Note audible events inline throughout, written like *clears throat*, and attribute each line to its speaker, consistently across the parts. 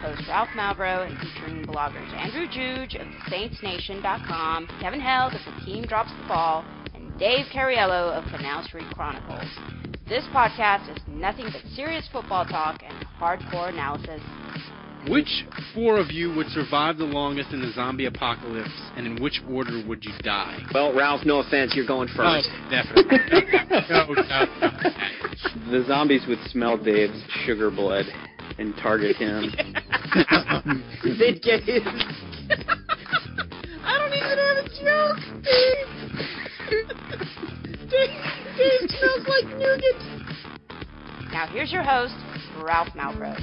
Speaker 1: host Ralph Malbrough and featuring bloggers Andrew Juge of the SaintsNation.com, Kevin Held of The Team Drops the Ball, and Dave Cariello of Canal Street Chronicles. This podcast is nothing but serious football talk and hardcore analysis.
Speaker 2: Which four of you would survive the longest in the zombie apocalypse, and in which order would you die?
Speaker 3: Well, Ralph, no offense, you're going first.
Speaker 2: Oh, definitely. *laughs* no, no, no.
Speaker 4: The zombies would smell Dave's sugar blood and target *laughs* him.
Speaker 3: They'd get his.
Speaker 1: I don't even have a joke, Dave. Dave, Dave smells like nougat. Now here's your host, Ralph Malbrough.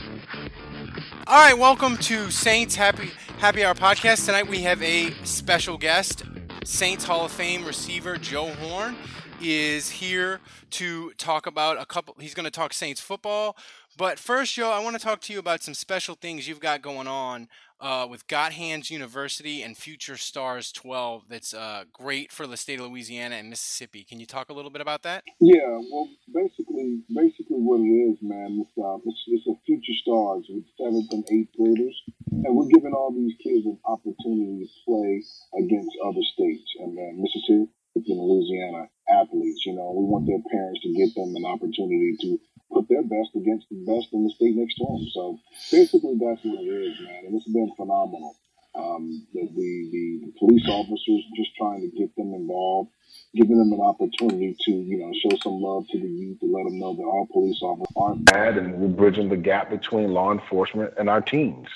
Speaker 5: All right, welcome to Saints Happy Happy Hour podcast. Tonight we have a special guest. Saints Hall of Fame receiver Joe Horn is here to talk about a couple. He's going to talk Saints football. But first, Joe, I want to talk to you about some special things you've got going on uh, with Got Hands University and Future Stars 12. That's uh, great for the state of Louisiana and Mississippi. Can you talk a little bit about that?
Speaker 6: Yeah, well, basically, basically what it is, man, it's, uh, it's, it's a future stars with seventh and eighth graders, and we're giving all these kids an opportunity to play against other states and uh, Mississippi and Louisiana athletes. You know, we want their parents to get them an opportunity to put their best against the best in the state next to them. So basically, that's what it is, man, and it's been phenomenal. Um, the, the, the police officers just trying to get them involved, giving them an opportunity to, you know, show some love to the youth to let them know that all police officers aren't bad and we're bridging the gap between law enforcement and our teens.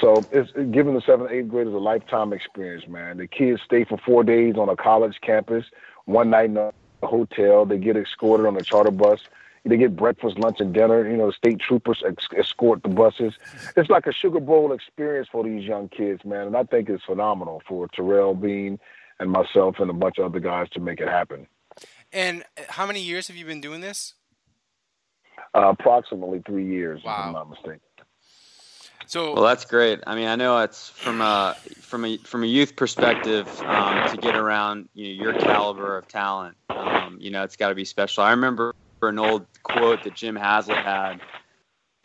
Speaker 6: So it's giving the seventh, eighth graders a lifetime experience, man. The kids stay for four days on a college campus, one night in a hotel. They get escorted on a charter bus. They get breakfast, lunch, and dinner. You know, state troopers ex- escort the buses. It's like a Sugar Bowl experience for these young kids, man. And I think it's phenomenal for Terrell Bean and myself and a bunch of other guys to make it happen.
Speaker 5: And how many years have you been doing this?
Speaker 6: Uh, approximately three years,
Speaker 5: Wow.
Speaker 6: if I'm not mistaken.
Speaker 5: So,
Speaker 4: Well, that's great. I mean, I know it's from a from a from a youth perspective um, to get around you know, your caliber of talent. Um, you know, it's got to be special. I remember an old quote that Jim Haslett had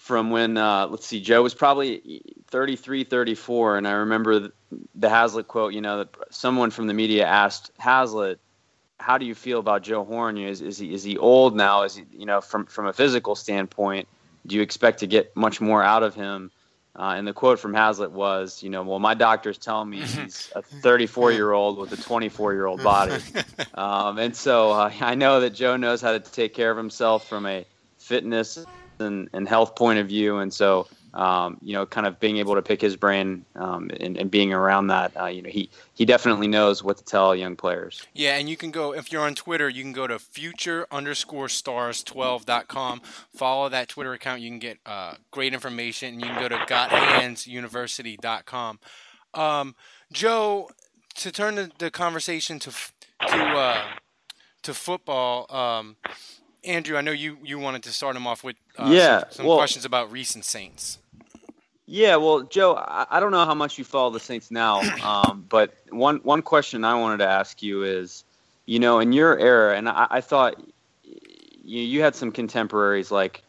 Speaker 4: from when uh, let's see, Joe was probably 33, 34, and I remember the, Haslett quote. You know, that someone from the media asked Haslett, "How do you feel about Joe Horn? Is, is he is he old now? Is he you know from from a physical standpoint? Do you expect to get much more out of him?" Uh, and the quote from Haslett was, you know, well, my doctor's telling me *laughs* he's a 34 year old with a 24 year old body. *laughs* Um, and so uh, I know that Joe knows how to take care of himself from a fitness and, and health point of view. And so, um, you know, kind of being able to pick his brain um, and, and being around that, uh, you know, he, he definitely knows what to tell young players.
Speaker 5: yeah, and you can go, if you're on Twitter, you can go to future underscore stars 12.com. Follow that Twitter account. You can get uh, great information. And you can go to gothandsuniversity.com. Um, Joe, to turn the, the conversation to to uh, to football, um, Andrew, I know you, you wanted to start him off with uh,
Speaker 4: Yeah,
Speaker 5: some, some
Speaker 4: well-
Speaker 5: questions about recent Saints.
Speaker 4: Yeah, well, Joe, I, I don't know how much you follow the Saints now, *coughs* um, but one one question I wanted to ask you is, you know, in your era, and I, I thought you you had some contemporaries like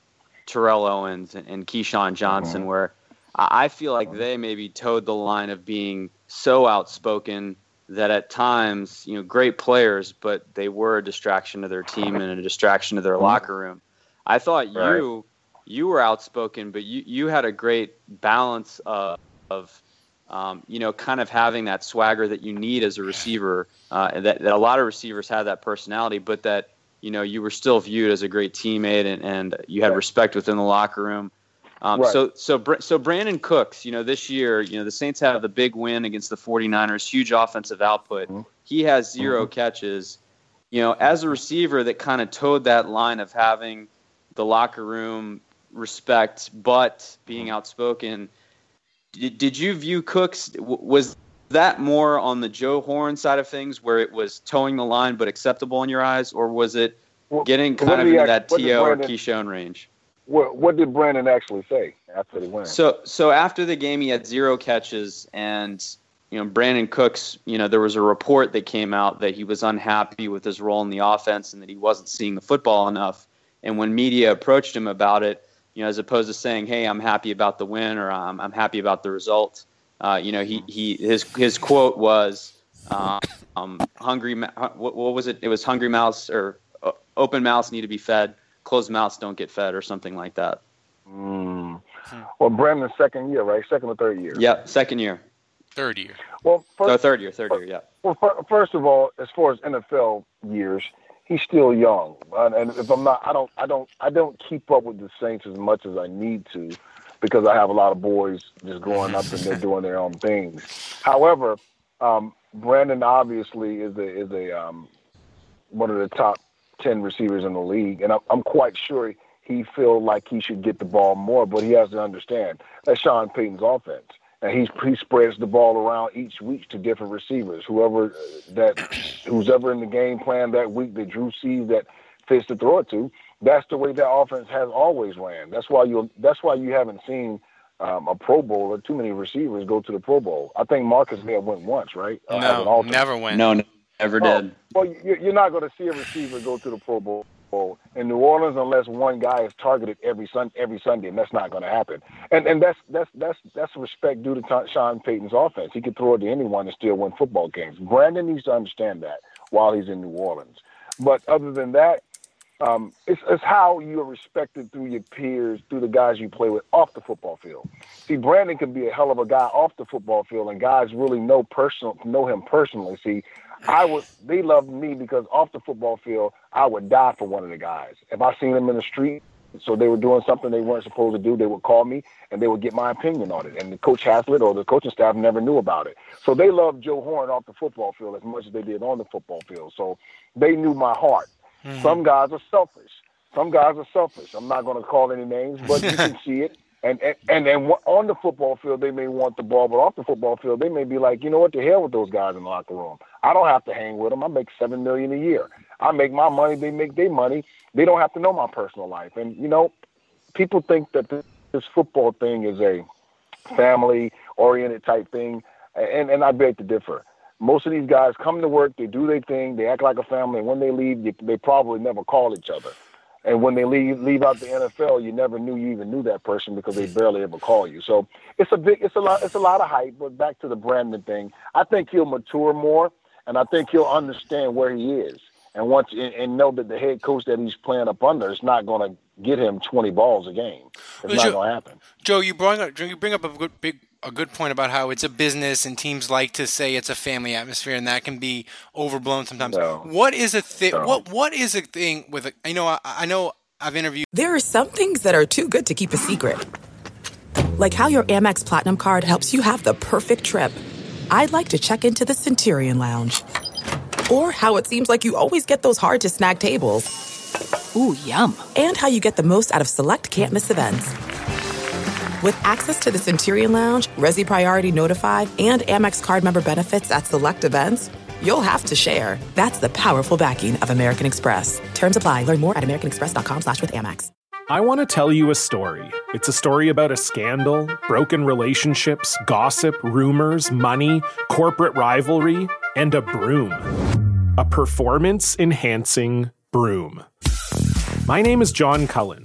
Speaker 4: Terrell Owens and, and Keyshawn Johnson, mm-hmm. where I I feel like mm-hmm. they maybe toed the line of being so outspoken that at times, you know, great players, but they were a distraction to their team and a distraction to their mm-hmm. locker room. I thought
Speaker 6: Right.
Speaker 4: you you were outspoken, but you, you had a great balance of, of um, you know, kind of having that swagger that you need as a receiver. Uh, that, that a lot of receivers have that personality, but that you know you were still viewed as a great teammate and, and you had
Speaker 6: Right.
Speaker 4: respect within the locker room. Um,
Speaker 6: Right.
Speaker 4: So so so Brandin Cooks, you know, this year, you know, the Saints have the big win against the 49ers, huge offensive output.
Speaker 6: Mhm.
Speaker 4: He has 0 catches. You know, as a receiver that kind of toed that line of having the locker room respect, but being outspoken. Did, did you view Cooks? Was that more on the Joe Horn side of things, where it was toeing the line but acceptable in your eyes, or was it getting kind of into that T.O. or Keyshawn range?
Speaker 6: What, what did Brandin actually say after the win?
Speaker 4: So so after the game, he had zero catches, and you know Brandin Cooks. You know there was a report that came out that he was unhappy with his role in the offense and that he wasn't seeing the football enough. And when media approached him about it, you know, as opposed to saying, "Hey, I'm happy about the win" or "I'm, I'm happy about the result," uh, you know, he, he his his quote was, um, um "Hungry, what, what was it? It was hungry mouths or uh, open mouths need to be fed." closed mouths don't get fed or something like that.
Speaker 6: Mm. Well, Brandin's second year, right? Second or third year?
Speaker 4: Yep, second year.
Speaker 5: Third year.
Speaker 6: Well, first,
Speaker 4: no, third year, third year, yeah.
Speaker 6: Well, first of all, as far as NFL years, he's still young, and if I'm not, I don't, I don't, I don't keep up with the Saints as much as I need to, because I have a lot of boys just growing up and they're doing their own things. However, um, Brandin obviously is a is a um, one of the top 10 receivers in the league. And I'm, I'm quite sure he feels like he should get the ball more, but he has to understand that's Sean Payton's offense. And he's, he spreads the ball around each week to different receivers. Whoever that *clears throat* who's ever in the game plan that week that Drew sees that fits to throw it to, that's the way that offense has always ran. That's why you that's why you haven't seen um, a Pro Bowl or too many receivers go to the Pro Bowl. I think Marques may have went once, right?
Speaker 5: Uh, no, never went.
Speaker 4: No, Ever oh, did.
Speaker 6: Well, you're not going to see a receiver go to the Pro Bowl in New Orleans unless one guy is targeted every sun every Sunday, and that's not going to happen. And and that's that's that's that's respect due to Sean Payton's offense. He could throw it to anyone and still win football games. Brandin needs to understand that while he's in New Orleans. But other than that, um, it's, it's how you are respected through your peers, through the guys you play with off the football field. See, Brandin can be a hell of a guy off the football field, and guys really know personal know him personally. See, I would they loved me because off the football field, I would die for one of the guys. If I seen them in the street, so they were doing something they weren't supposed to do, they would call me and they would get my opinion on it. And the coach Haslett or the coaching staff never knew about it. So they loved Joe Horn off the football field as much as they did on the football field. So they knew my heart. Mm-hmm. Some guys are selfish. Some guys are selfish. I'm not going to call any names, but you *laughs* can see it. And and and on the football field, they may want the ball, but off the football field, they may be like, you know what, the hell with those guys in the locker room. I don't have to hang with them. I make seven million a year. I make my money. They make their money. They don't have to know my personal life. And you know, people think that this football thing is a family-oriented type thing, and and I beg to differ. Most of these guys come to work, they do their thing, they act like a family, and when they leave, they, they probably never call each other. And when they leave leave out the NFL, you never knew you even knew that person because they barely ever call you. So it's a big, it's a lot, it's a lot of hype. But back to the Brandin thing, I think he'll mature more, and I think he'll understand where he is, and once and, and know that the head coach that he's playing up under is not going to get him twenty balls a game. It's well, not going to happen.
Speaker 5: Joe, you bring up you bring up a good big a good point about how it's a business and teams like to say it's a family atmosphere and that can be overblown sometimes. No. What is a thing? No. What what is a thing with a? You know, I, I know I've interviewed.
Speaker 7: There are some things that are too good to keep a secret, like how your Amex Platinum card helps you have the perfect trip. I'd like to check into the Centurion Lounge, or how it seems like you always get those hard to snag tables.
Speaker 8: Ooh, yum!
Speaker 7: And how you get the most out of select can't miss events. With access to the Centurion Lounge, Resy Priority Notified, and Amex card member benefits at select events, you'll have to share. That's the powerful backing of American Express. Terms apply. Learn more at americanexpress.com slash with Amex.
Speaker 9: I want to tell you a story. It's a story about a scandal, broken relationships, gossip, rumors, money, corporate rivalry, and a broom. A performance enhancing broom. My name is John Cullen.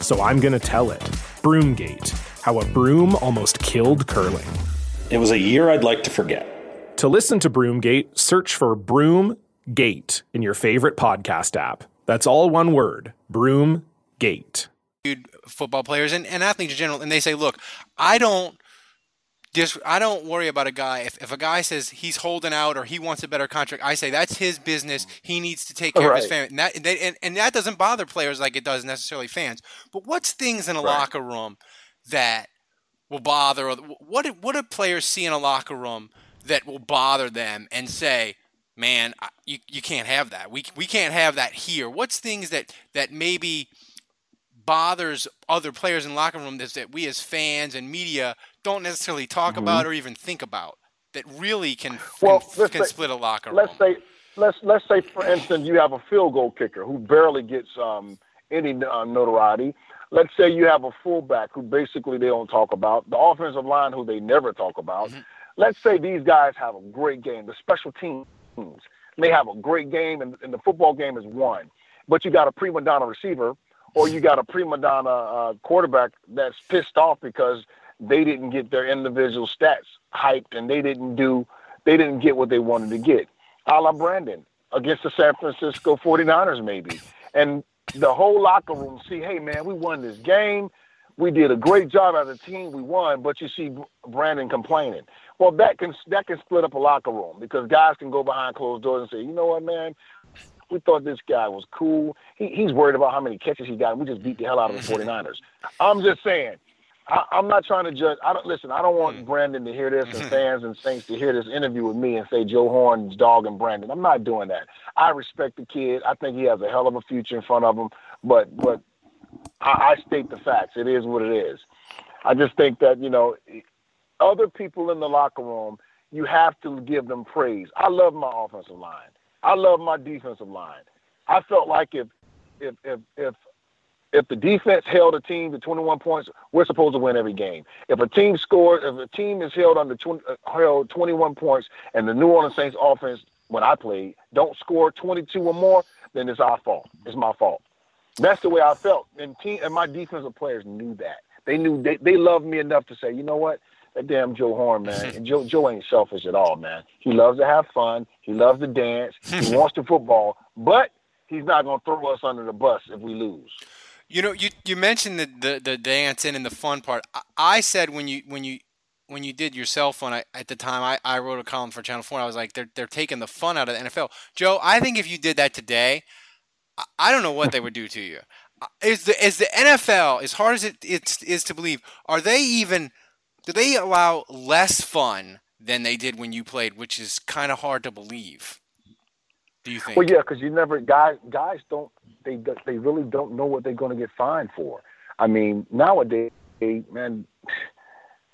Speaker 9: so I'm going to tell it. Broomgate How a Broom Almost Killed Curling.
Speaker 10: It was a year I'd like to forget.
Speaker 9: To listen to Broomgate, search for Broomgate in your favorite podcast app. That's all one word Broomgate.
Speaker 5: football players and, and athletes in general, and they say, look, I don't just I don't worry about a guy. If, if a guy says he's holding out or he wants a better contract, I say that's his business. He needs to take care right. of his family, and that they, and, and, that doesn't bother players like it does necessarily fans. But what's things in a right. locker room that will bother? What what do players see in a locker room that will bother them and say, "Man, you you can't have that. We we can't have that here." What's things that that maybe bothers other players in locker room that, that we as fans and media don't necessarily talk mm-hmm. about or even think about that really can well, can, can say, split a locker room.
Speaker 6: Let's say let's let's say for instance you have a field goal kicker who barely gets um, any uh, notoriety. Let's say you have a fullback who basically they don't talk about, the offensive line who they never talk about. Mm-hmm. Let's say these guys have a great game. The special teams may have a great game, and, and the football game is won. But you got a prima donna receiver, or you got a prima donna uh, quarterback that's pissed off because they didn't get their individual stats hyped and they didn't do they didn't get what they wanted to get. A la Brandin against the San Francisco 49ers maybe. And the whole locker room see, hey man, we won this game. We did a great job as a team. We won, but you see Brandin complaining. Well, that can that can split up a locker room because guys can go behind closed doors and say, you know what, man, we thought this guy was cool. He, he's worried about how many catches he got. We just beat the hell out of the *laughs* 49ers. I'm just saying, I, am not trying to judge. I don't listen. I don't want mm. Brandin to hear this and *laughs* fans and Saints to hear this interview with me and say Joe Horn's dog and Brandin. I'm not doing that. I respect the kid. I think he has a hell of a future in front of him. But but I, I state the facts. It is what it is. I just think that you know other people in the locker room. You have to give them praise. I love my offensive line. I love my defensive line. I felt like if if if if if the defense held a team to 21 points, we're supposed to win every game. If a team scores, if a team is held under 20, uh, held 21 points, and the New Orleans Saints offense, when I played, don't score 22 or more, then it's our fault. It's my fault. That's the way I felt, and team and my defensive players knew that. They knew they they loved me enough to say, you know what, that damn Joe Horn man, and Joe Joe ain't selfish at all, man. He loves to have fun. He loves to dance. He *laughs* wants to football, but he's not gonna throw us under the bus if we lose.
Speaker 5: You know, you you mentioned the, the, the dancing and the fun part. I, I, said when you when you when you did your cell phone I, at the time, I, I wrote a column for Channel Four. I was like, they're they're taking the fun out of the NFL. Joe, I think if you did that today, I, I don't know what they would do to you. Is the is the NFL as hard as it it's, is to believe? Are they even? Do they allow less fun than they did when you played, which is kind of hard to believe? Do you think?
Speaker 6: Well, yeah, because you never guys guys don't they they really don't know what they're going to get fined for. I mean, nowadays, man,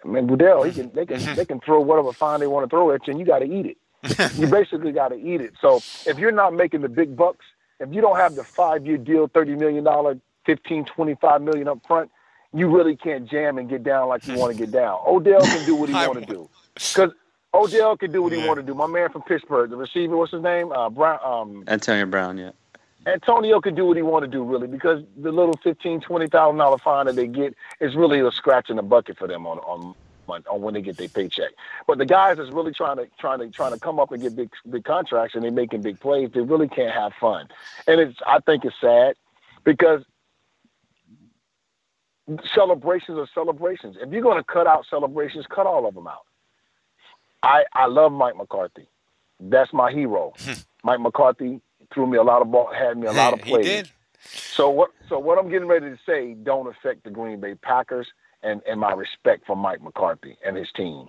Speaker 6: man, Goodell, he can they can they can throw whatever fine they want to throw at you, and you got to eat it. *laughs* you basically got to eat it. So if you're not making the big bucks, if you don't have the five year deal, thirty million dollar, fifteen, twenty five million up front, you really can't jam and get down like you want to get down. Odell can do what he *laughs* want to do because Odell can do what he want to do. My man from Pittsburgh, the receiver, what's his name? Uh, Brown. Um,
Speaker 4: Antonio Brown, yeah.
Speaker 6: Antonio can do what he want to do, really, because the little fifteen, twenty thousand dollar fine that they get is really a scratch in the bucket for them on on on when they get their paycheck. But the guys that's really trying to trying to trying to come up and get big big contracts and they're making big plays, they really can't have fun. And it's I think it's sad because celebrations are celebrations. If you're going to cut out celebrations, cut all of them out. I I love Mike McCarthy. That's my hero. Hmm. Mike McCarthy threw me a lot of ball, had me a lot of plays. *laughs*
Speaker 5: he did.
Speaker 6: So what? So what I'm getting ready to say don't affect the Green Bay Packers and and my respect for Mike McCarthy and his team.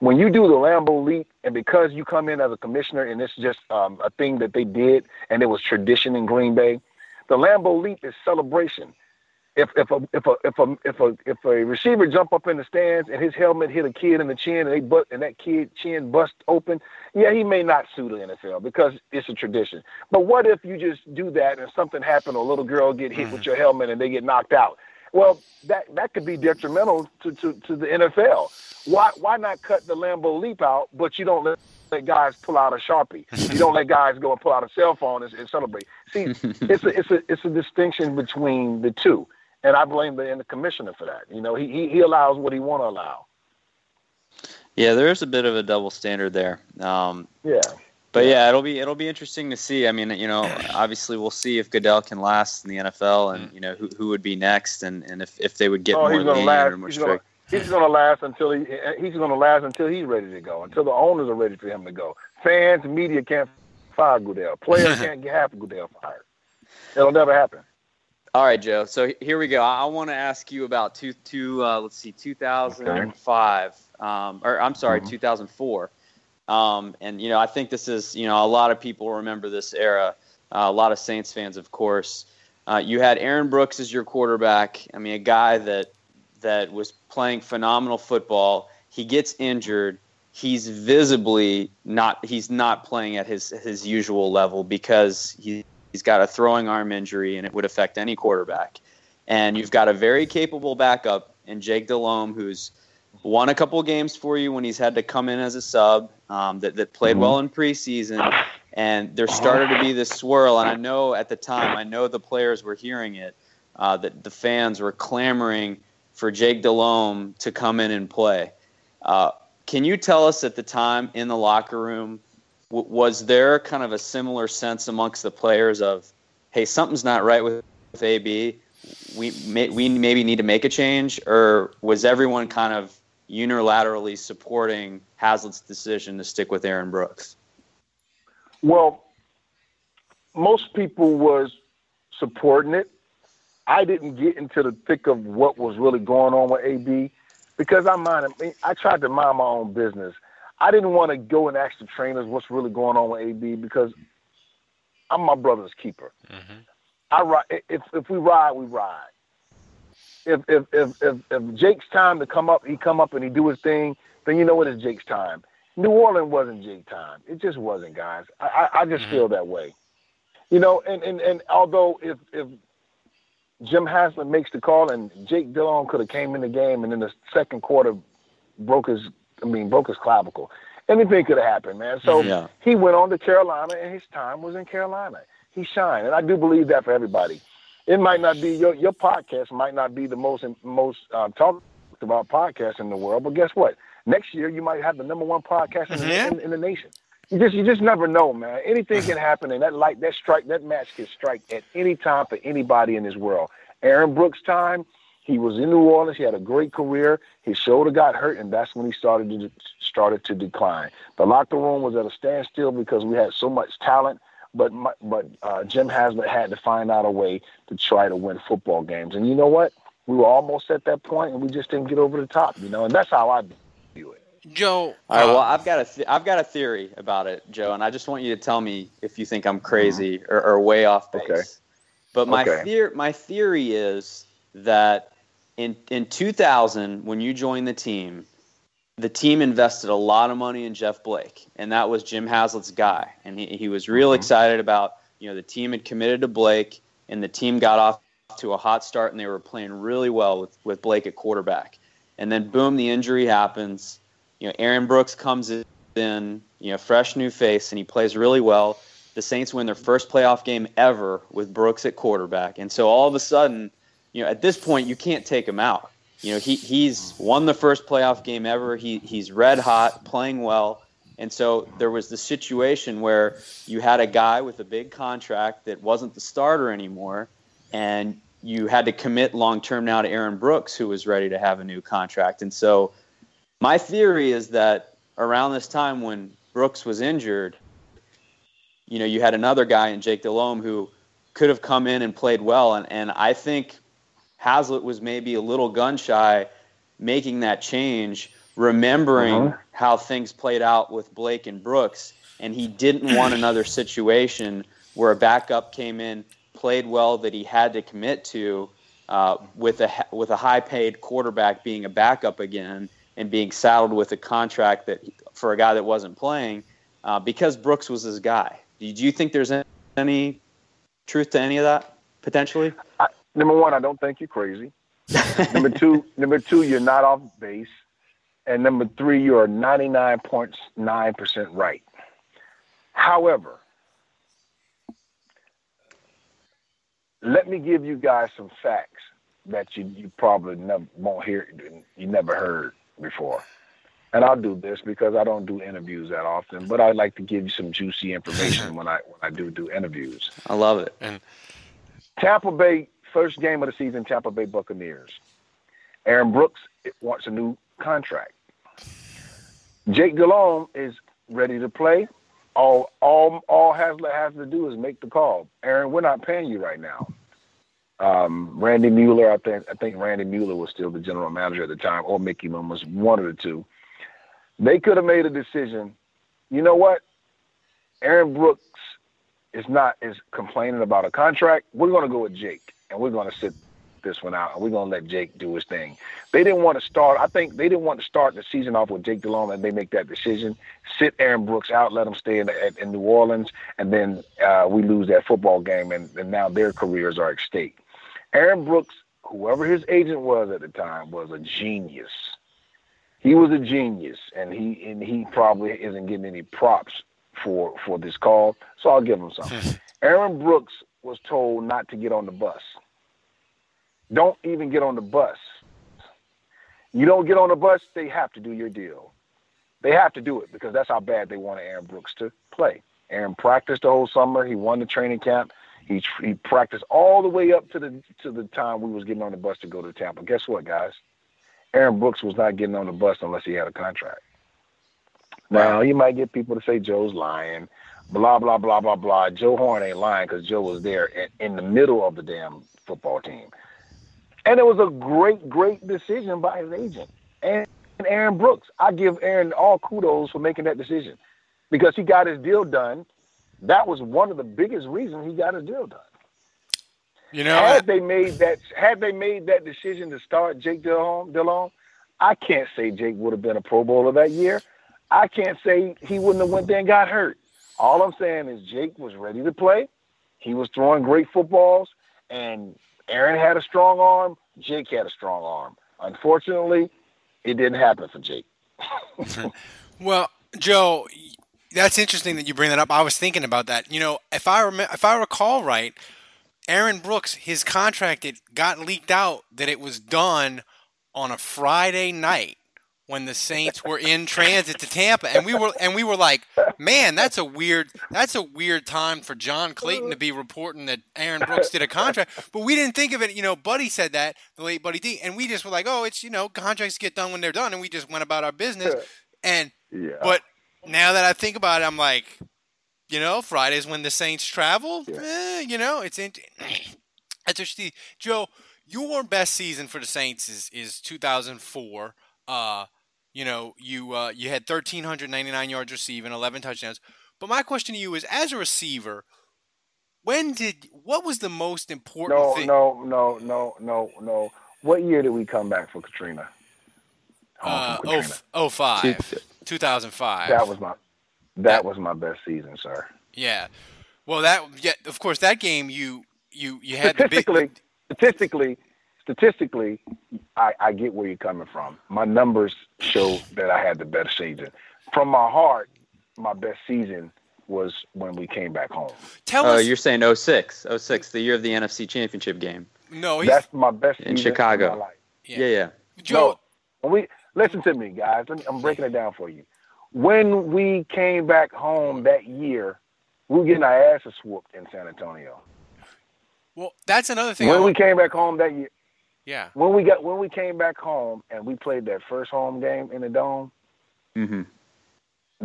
Speaker 6: When you do the Lambeau leap, and because you come in as a commissioner, and it's just um, a thing that they did, and it was tradition in Green Bay, the Lambeau leap is celebration if if a if a if a if a if a receiver jump up in the stands and his helmet hit a kid in the chin and they but and that kid chin bust open, yeah, he may not sue the NFL because it's a tradition. But what if you just do that and something happened, a little girl get hit mm-hmm. with your helmet and they get knocked out? Well, that that could be detrimental to, to, to the NFL. Why why not cut the Lambeau leap out, but you don't let let guys pull out a sharpie. You don't let guys go and pull out a cell phone and, and celebrate. See, *laughs* it's a it's a it's a distinction between the two and I blame the, the commissioner for that. You know, he, he, he allows what he want to allow.
Speaker 4: Yeah, there is a bit of a double standard there. Um,
Speaker 6: yeah.
Speaker 4: but yeah, it'll be it'll be interesting to see. I mean, you know, obviously we'll see if Goodell can last in the NFL, and you know who, who would be next, and, and if, if they would get
Speaker 6: oh,
Speaker 4: more
Speaker 6: he's gonna
Speaker 4: lenient
Speaker 6: last.
Speaker 4: or more
Speaker 6: He's gonna,
Speaker 4: strict.
Speaker 6: he's gonna last until he he's gonna last until he's ready to go. Until the owners are ready for him to go. Fans, media can't fire Goodell. Players *laughs* can't get half of Goodell fired. It'll never happen.
Speaker 4: All right, Joe. So here we go. I, I want to ask you about two two. Uh, let's see, 2005. Um, or I'm sorry, 2004. Um, and you know, I think this is you know a lot of people remember this era. Uh, a lot of Saints fans, of course. Uh, you had Aaron Brooks as your quarterback. I mean, a guy that that was playing phenomenal football. He gets injured. He's visibly not. He's not playing at his his usual level because he, he's got a throwing arm injury, and it would affect any quarterback. And you've got a very capable backup in Jake Delhomme, who's won a couple games for you when he's had to come in as a sub. Um, that that played well in preseason, and there started to be this swirl. And I know at the time, I know the players were hearing it, uh, that the fans were clamoring for Jake Delhomme to come in and play. Uh, can you tell us at the time in the locker room, w- was there kind of a similar sense amongst the players of, hey, something's not right with, with AB? We may, we maybe need to make a change, or was everyone kind of unilaterally supporting Haslett's decision to stick with Aaron Brooks?
Speaker 6: Well, most people was supporting it. I didn't get into the thick of what was really going on with AB because I mind. I tried to mind my own business. I didn't want to go and ask the trainers what's really going on with AB because I'm my brother's keeper. Mm-hmm. I ride. If if we ride, we ride. If if if if, if Jake's time to come up, he come up and he do his thing. Then you know what is Jake's time. New Orleans wasn't Jake time. It just wasn't, guys. I I, I just mm-hmm. feel that way. You know, and, and and although if if Jim Haslett makes the call and Jake Delhomme could have came in the game and in the second quarter broke his I mean broke his clavicle. Anything could have happened, man. So
Speaker 4: Yeah.
Speaker 6: he went on to Carolina and his time was in Carolina. He shined. And I do believe that for everybody. It might not be your your podcast might not be the most most uh, talked about podcast in the world, but guess what? Next year you might have the number one podcast in,
Speaker 5: Yeah.
Speaker 6: in, in the nation. You just you just never know, man. Anything can happen, and that light that strike that match can strike at any time for anybody in this world. Aaron Brooks' time, he was in New Orleans. He had a great career. His shoulder got hurt, and that's when he started to started to decline. The locker room was at a standstill because we had so much talent. But my, but uh, Jim Haslett had to find out a way to try to win football games. And you know what? We were almost at that point, and we just didn't get over the top. You know, and that's how I view it.
Speaker 5: Joe.
Speaker 4: All right. Well, I've got a th- I've got a theory about it, Joe, and I just want you to tell me if you think I'm crazy or, or way off base.
Speaker 6: Okay.
Speaker 4: But my
Speaker 6: Okay.
Speaker 4: theory my theory is that in in 2000 when you joined the team, the team invested a lot of money in Jeff Blake, and that was Jim Haslett's guy, and he he was real mm-hmm. excited about you know the team had committed to Blake, and the team got off to a hot start, and they were playing really well with with Blake at quarterback, and then boom, the injury happens. You know, Aaron Brooks comes in, you know, fresh new face, and he plays really well. The Saints win their first playoff game ever with Brooks at quarterback, and so all of a sudden, you know, at this point, you can't take him out. You know, he he's won the first playoff game ever. He he's red hot, playing well, and so there was the situation where you had a guy with a big contract that wasn't the starter anymore, and you had to commit long term now to Aaron Brooks, who was ready to have a new contract, and so my theory is that around this time when Brooks was injured, you know, you had another guy in Jake Delhomme who could have come in and played well. And, and I think Haslett was maybe a little gun shy making that change, remembering
Speaker 6: Uh-huh.
Speaker 4: how things played out with Blake and Brooks. And he didn't want another situation where a backup came in, played well that he had to commit to, uh, with a with a high paid quarterback being a backup again and being saddled with a contract that for a guy that wasn't playing uh, because Brooks was his guy. Do you think there's any truth to any of that potentially?
Speaker 6: Number one, I don't think you're crazy. number two, *laughs* number two, you're not off base, and number three, you are 99.9 percent right. However, let me give you guys some facts that you, you probably never won't hear, you never heard before. and I'll do this because I don't do interviews that often, but I like to give you some juicy information *laughs* when I when I do do interviews.
Speaker 4: I love it.
Speaker 5: And
Speaker 6: Tampa Bay first game of the season, Tampa Bay Buccaneers. Aaron Brooks wants a new contract. Jake Delhomme is ready to play. All all all Haslett has to do is make the call. Aaron, we're not paying you right now. Um, Randy Mueller, I think I think Randy Mueller was still the general manager at the time, or Mickey Moon was one of the two. They could have made a decision. You know what? Aaron Brooks is not is complaining about a contract. We're going to go with Jake, and we're going to sit this one out, and we're going to let Jake do his thing. They didn't want to start. I think they didn't want to start the season off with Jake Delhomme and they make that decision. Sit Aaron Brooks out, let him stay in, in, in New Orleans, and then uh, we lose that football game, and, and now their careers are at stake. Aaron Brooks, whoever his agent was at the time, was a genius. He was a genius, and he and he probably isn't getting any props for for this call. So I'll give him some. *laughs* Aaron Brooks was told not to get on the bus. Don't even get on the bus. You don't get on the bus, they have to do your deal. They have to do it because that's how bad they wanted Aaron Brooks to play. Aaron practiced the whole summer. He won the training camp. He he practiced all the way up to the to the time we was getting on the bus to go to Tampa. Guess what, guys? Aaron Brooks was not getting on the bus unless he had a contract. Now you might get people to say Joe's lying, blah blah blah blah blah. Joe Horn ain't lying because Joe was there in, in the middle of the damn football team, and it was a great great decision by his agent and Aaron Brooks. I give Aaron all kudos for making that decision because he got his deal done. That was one of the biggest reasons he got his deal done.
Speaker 5: You know,
Speaker 6: had they made that had they made that decision to start Jake Delhomme, Delhomme, I can't say Jake would have been a Pro Bowler that year. I can't say he wouldn't have went there and got hurt. All I'm saying is Jake was ready to play. He was throwing great footballs, and Aaron had a strong arm. Jake had a strong arm. Unfortunately, it didn't happen for Jake. *laughs*
Speaker 5: well, Joe, that's interesting that you bring that up. I was thinking about that. You know, if I rem- if I recall right, Aaron Brooks, his contract it got leaked out that it was done on a Friday night when the Saints were in transit to Tampa, and we were and we were like, man, that's a weird that's a weird time for John Clayton to be reporting that Aaron Brooks did a contract. But we didn't think of it. You know, Buddy said that the late Buddy D, and we just were like, oh, it's you know, contracts get done when they're done, and we just went about our business. And
Speaker 6: yeah.
Speaker 5: but now that I think about it, I'm like, you know, Fridays when the Saints travel,
Speaker 6: Yeah.
Speaker 5: eh, you know, it's in, *clears throat* that's interesting. Joe, your best season for the Saints is is 2004. Uh, you know, you uh, you had 1,399 yards receiving, 11 touchdowns. But my question to you is, as a receiver, when did what was the most important
Speaker 6: No,
Speaker 5: thing?
Speaker 6: no, no, no, no, no. What year did we come back for Katrina?
Speaker 5: Uh, oh, oh five, 2005.
Speaker 6: That was my that was my best season, sir.
Speaker 5: yeah. Well, that yeah, of course that game you you you had the big
Speaker 6: Statistically, statistically, statistically, I, I get where you're coming from. My numbers show that I had the best season. From my heart, my best season was when we came back home.
Speaker 5: Tell
Speaker 4: Oh,
Speaker 5: us.
Speaker 4: you're saying 06, 06, the year of the NFC Championship game
Speaker 5: No, he's,
Speaker 6: That's my best
Speaker 4: in Chicago.
Speaker 6: Of my life.
Speaker 4: Yeah, yeah.
Speaker 5: Joe.
Speaker 6: No, we listen to me, guys. Let me, I'm breaking it down for you. When we came back home that year, we were getting our asses whooped in San Antonio.
Speaker 5: Well, that's another thing. I
Speaker 6: When we came back home that year,
Speaker 5: yeah.
Speaker 6: when we got when we came back home and we played that first home game in the dome,
Speaker 4: Mm-hmm.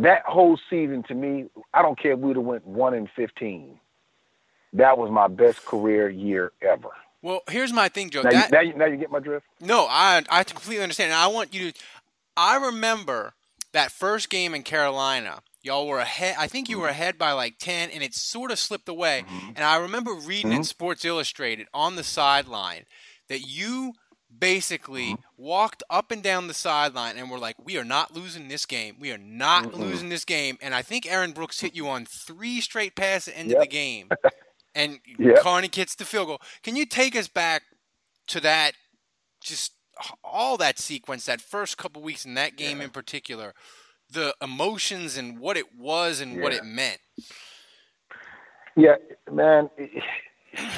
Speaker 6: that whole season to me, I don't care if we'd have went one in fifteen. That was my best career year ever.
Speaker 5: Well, here's my thing, Joe.
Speaker 6: Now,
Speaker 5: That,
Speaker 6: you, now, you, now you get my drift.
Speaker 5: No, I I completely understand. And I want you to. I remember that first game in Carolina. Y'all were ahead. I think you were mm-hmm. ahead by like ten, and it sort of slipped away. Mm-hmm. And I remember reading in mm-hmm. Sports Illustrated on the sideline that you basically uh-huh. walked up and down the sideline and were like, "We are not losing this game. We are not
Speaker 6: Mm-mm.
Speaker 5: losing this game." And I think Aaron Brooks hit you on three straight passes at the end of the game, *laughs* and
Speaker 6: Yep.
Speaker 5: Carney gets the field goal. Can you take us back to that just all that sequence, that first couple weeks in that game in particular, the emotions and what it was and what it meant.
Speaker 6: Yeah, man,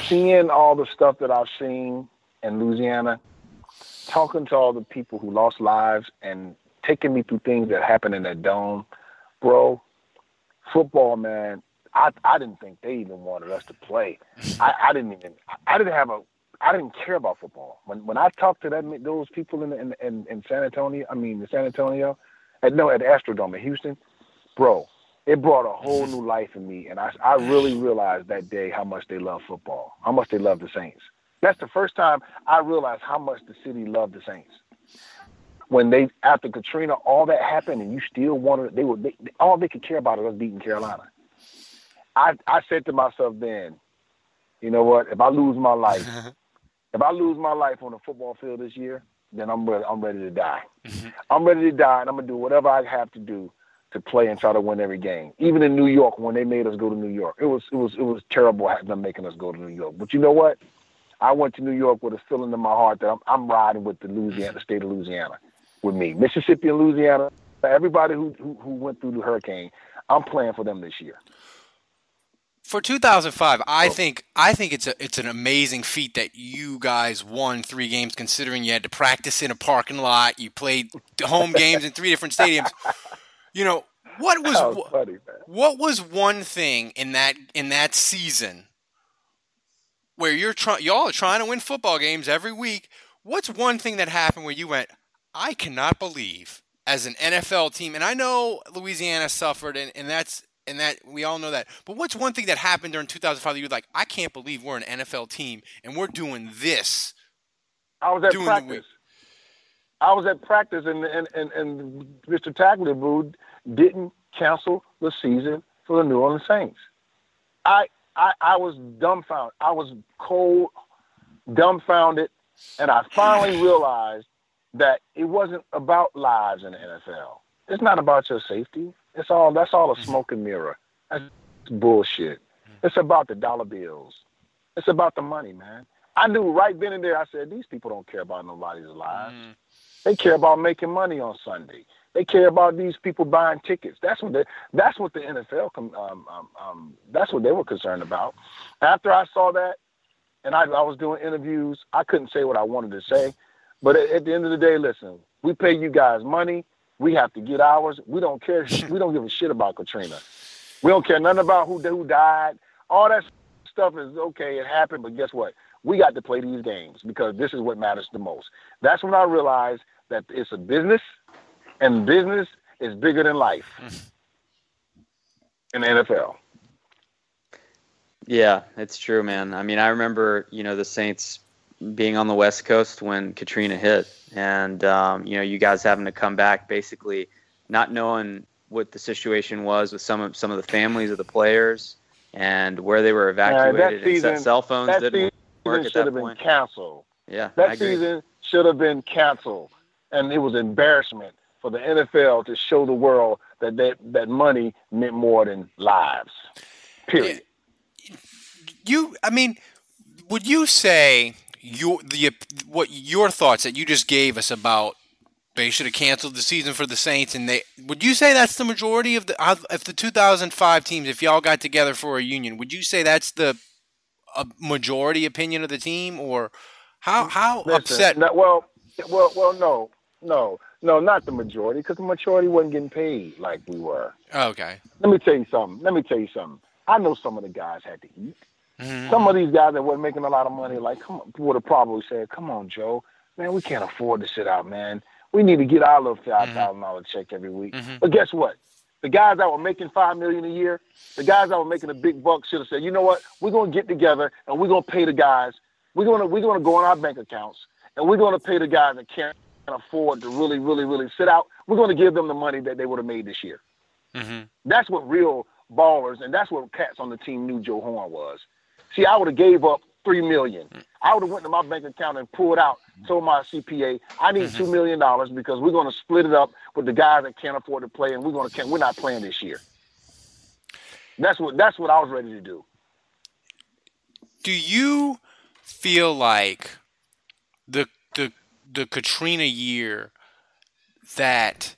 Speaker 6: seeing all the stuff that I've seen in Louisiana, talking to all the people who lost lives and taking me through things that happened in that dome, bro. Football, man. I I didn't think they even wanted us to play. *laughs* I, I didn't even. I didn't have a. I didn't care about football. When when I talked to that those people in in in, in San Antonio, I mean in San Antonio, at no at Astrodome in Houston, bro, it brought a whole *laughs* new life in me, and I I really realized that day how much they love football, how much they love the Saints. That's the first time I realized how much the city loved the Saints. When they after Katrina, all that happened, and you still wanted they were they, all they could care about was beating Carolina. I I said to myself then, you know what? If I lose my life, *laughs* if I lose my life on the football field this year, then I'm ready. I'm ready to die.
Speaker 5: Mm-hmm.
Speaker 6: I'm ready to die, and I'm gonna do whatever I have to do to play and try to win every game. Even in New York, when they made us go to New York, it was it was it was terrible having them making us go to New York. But you know what? I went to New York with a feeling in my heart that I'm, I'm riding with the Louisiana, the state of Louisiana, with me. Mississippi and Louisiana, everybody who, who who went through the hurricane, I'm playing for them this year.
Speaker 5: For 2005, I oh. think I think it's a it's an amazing feat that you guys won three games, considering you had to practice in a parking lot, you played home games in three different stadiums. You know what was,
Speaker 6: was funny,
Speaker 5: what was one thing in that in that season where you're trying y'all are trying to win football games every week? What's one thing that happened where you went, I cannot believe as an NFL team, and I know Louisiana suffered, and, and that's and that we all know that. But what's one thing that happened during 2005 that you're like, I can't believe we're an NFL team and we're doing this?
Speaker 6: I was at practice. I was at practice, and and and, and Mr. Tagliabue didn't cancel the season for the New Orleans Saints. I I I was dumbfounded. I was cold, dumbfounded, and I finally *sighs* realized that it wasn't about lives in the NFL. It's not about your safety. It's all that's all a mm-hmm. smoke and mirror. That's bullshit. Mm-hmm. It's about the dollar bills. It's about the money, man. I knew right then and there. I said these people don't care about nobody's lives. Mm. They care about making money on Sunday. They care about these people buying tickets. That's what they, that's what the NFL um, um, um, that's what they were concerned about. After I saw that, and I, I was doing interviews, I couldn't say what I wanted to say. But at, at the end of the day, listen, we pay you guys money. We have to get ours. We don't care. *laughs* we don't give a shit about Katrina. We don't care nothing about who who died. All that stuff is okay. It happened, but guess what? We got to play these games because this is what matters the most. That's when I realized that it's a business, and business is bigger than life in the NFL.
Speaker 4: Yeah, it's true, man. I mean, I remember, you know, the Saints being on the West Coast when Katrina hit, and um, you know, you guys having to come back, basically not knowing what the situation was with some of some of the families of the players and where they were evacuated.
Speaker 6: that season,
Speaker 4: and cell phones
Speaker 6: that
Speaker 4: didn't work
Speaker 6: season
Speaker 4: at
Speaker 6: should
Speaker 4: that
Speaker 6: have been
Speaker 4: point.
Speaker 6: canceled.
Speaker 4: Yeah,
Speaker 6: That season should have been canceled, and it was embarrassment for the NFL to show the world that that, that money meant more than lives. Period.
Speaker 5: You, I mean, would you say your the what your thoughts that you just gave us about they should have canceled the season for the Saints and they would you say that's the majority of the if the 2005 teams if y'all got together for a union would you say that's the a majority opinion of the team or how how
Speaker 6: Listen,
Speaker 5: upset
Speaker 6: no- well, well, well, no, no, no, not the majority, because the majority wasn't getting paid like we were.
Speaker 5: okay
Speaker 6: Let me tell you something. Let me tell you something. I know some of the guys had to eat.
Speaker 5: Mm-hmm.
Speaker 6: Some of these guys that weren't making a lot of money, like, come on, would have probably said, "Come on, Joe, man, we can't afford to sit out, man. We need to get our little five thousand dollar check every week." But guess what? The guys that were making five million a year, the guys that were making a big buck, should have said, "You know what? We're gonna get together and we're gonna pay the guys. We're gonna we're gonna go on our bank accounts and we're gonna pay the guys that can't afford to really, really, really sit out. We're gonna give them the money that they would have made this year."
Speaker 5: mm-hmm.
Speaker 6: That's what real ballers, and that's what cats on the team knew Joe Horn was. See, I would have gave up three million. I would have went to my bank account and pulled out, told my CPA, I need two million dollars because we're going to split it up with the guys that can't afford to play, and we're going to we're not playing this year. That's what that's what I was ready to do.
Speaker 5: do you feel like the the the Katrina year that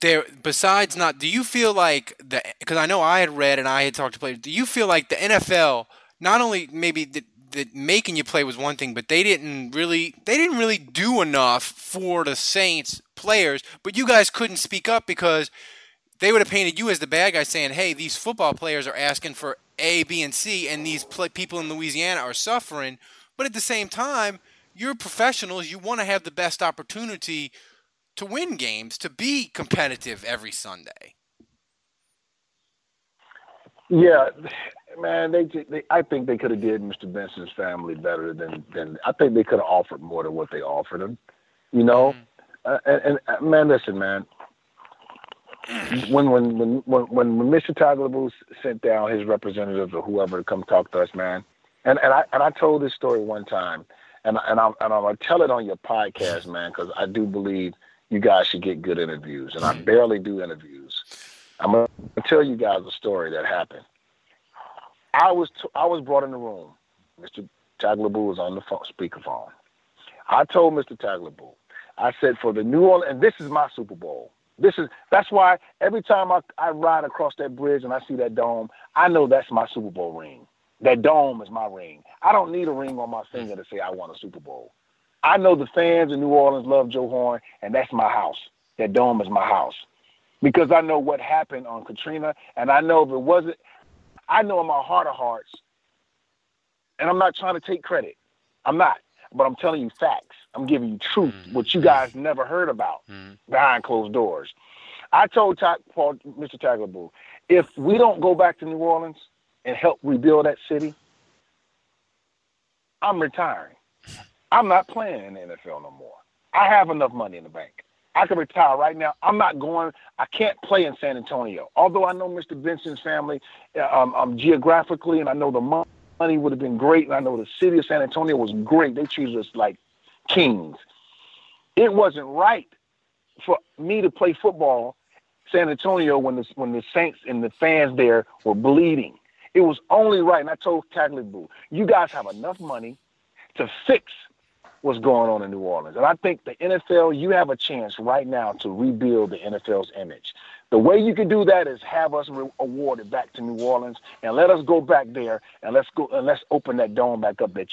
Speaker 5: there besides not do you feel like the because I know I had read and I had talked to players do you feel like the NFL not only maybe that that making you play was one thing but they didn't really they didn't really do enough for the Saints players, but you guys couldn't speak up because they would have painted you as the bad guy, saying, "Hey, these football players are asking for A, B, and C, and these pl- people in Louisiana are suffering." But at the same time, you're professionals. You want to have the best opportunity to win games, to be competitive every Sunday.
Speaker 6: Yeah, man, they, they I think they could have did Mr. Benson's family better than than I think they could have offered more than what they offered him. You know, mm-hmm. uh, and, and uh, man, listen, man. *clears throat* When when when when when Mr. Tagliabue sent down his representative or whoever to come talk to us, man, and and I and I told this story one time, and and I'm and I'm gonna tell it on your podcast, man, because I do believe you guys should get good interviews, and I mm-hmm. barely do interviews. I'm gonna tell you guys a story that happened. I was t- I was brought in the room. Mr. Tagliabue was on the phone, speakerphone. I told Mr. Tagliabue, I said for the New Orleans, and this is my Super Bowl. This is that's why every time I, I ride across that bridge and I see that dome, I know that's my Super Bowl ring. That dome is my ring. I don't need a ring on my finger to say I won a Super Bowl. I know the fans in New Orleans love Joe Horn, and that's my house. That dome is my house because I know what happened on Katrina, and I know if it wasn't, I know in my heart of hearts, and I'm not trying to take credit. I'm not, but I'm telling you facts. I'm giving you truth, mm-hmm. what you guys never heard about mm-hmm. behind closed doors. I told Paul, Mr. Tagliabue, if we don't go back to New Orleans and help rebuild that city, I'm retiring. I'm not playing in the NFL no more. I have enough money in the bank. I can retire right now. I'm not going. I can't play in San Antonio. Although I know Mr. Benson's family uh, um, um, geographically, and I know the money would have been great, and I know the city of San Antonio was great. They treated us like kings. It wasn't right for me to play football San Antonio when the when the Saints and the fans there were bleeding. It was only right, and I told Tagliabue, you guys have enough money to fix what's going on in New Orleans. And I think the NFL, you have a chance right now to rebuild the NFL's image. The way you can do that is have us re- awarded back to New Orleans and let us go back there and let's go and let's open that dome back up that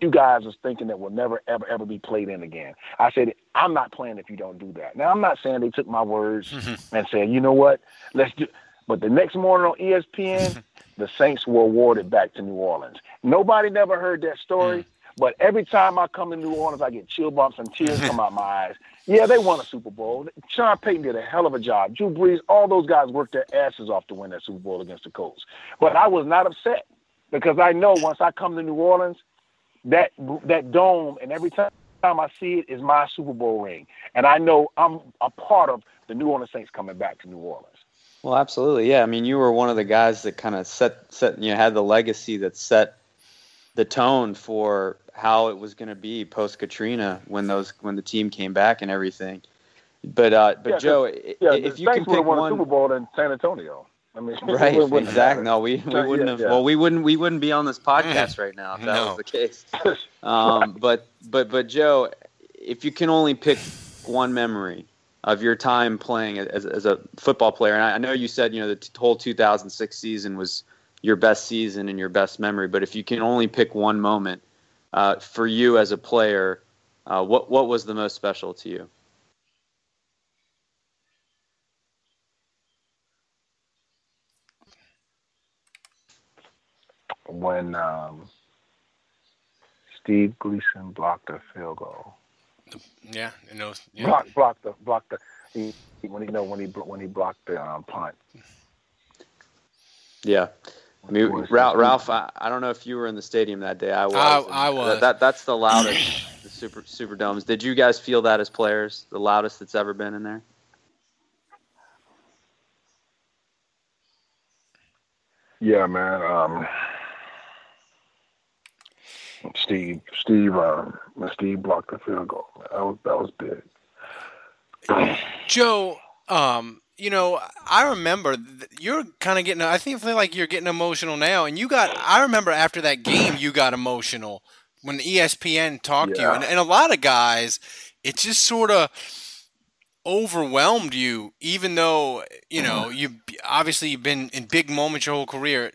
Speaker 6: you guys are thinking that will never ever ever be played in again. I said I'm not playing if you don't do that. Now I'm not saying they took my words mm-hmm. *laughs* and said, you know what, let's do. But the next morning on ESPN, *laughs* the Saints were awarded back to New Orleans. Nobody never heard that story. Mm. But every time I come to New Orleans, I get chill bumps and tears come out *laughs* my eyes. Yeah, they won a Super Bowl. Sean Payton did a hell of a job. Drew Brees, all those guys worked their asses off to win that Super Bowl against the Colts. But I was not upset because I know once I come to New Orleans, that that dome and every time I see it is my Super Bowl ring, and I know I'm a part of the New Orleans Saints coming back to New Orleans.
Speaker 4: Well, absolutely, yeah. I mean, you were one of the guys that kind of set set you know, had the legacy that set the tone for how it was going to be post Katrina when those when the team came back and everything. But uh, but
Speaker 6: yeah,
Speaker 4: Joe,
Speaker 6: yeah,
Speaker 4: if you can pick
Speaker 6: won
Speaker 4: one
Speaker 6: Super Bowl in San Antonio. I mean, *laughs*
Speaker 4: right, exactly. No, we, we wouldn't have. Well, we wouldn't we wouldn't be on this *laughs* podcast right now if that
Speaker 5: no.
Speaker 4: was the case. *laughs* Um, but but but Joe, if you can only pick one memory of your time playing as, as a football player, and I know you said you know the whole 2006 season was your best season and your best memory. But if you can only pick one moment uh, for you as a player, uh, what what was the most special to you?
Speaker 6: When um, Steve Gleason blocked a field goal.
Speaker 5: Yeah, you know, yeah.
Speaker 6: blocked blocked the blocked the he, when he you know when he when he blocked the um, punt.
Speaker 4: Yeah, I mean, Ralph, Ralph I, I, don't know if you were in the stadium that day. I was.
Speaker 5: I, I was.
Speaker 4: That, that, that's the loudest *clears throat* the super super domes. Did you guys feel that as players? The loudest that's ever been in there.
Speaker 6: Yeah, man. Um, Steve, Steve, um, Steve blocked the field goal. That was that was big. *clears throat*
Speaker 5: Joe, um, you know, I remember you're kind of getting. I think feel like you're getting emotional now, and you got. I remember after that game, you got emotional when ESPN talked yeah. to you, and, and a lot of guys, it just sort of overwhelmed you, even though you know *clears throat* you obviously you've been in big moments your whole career.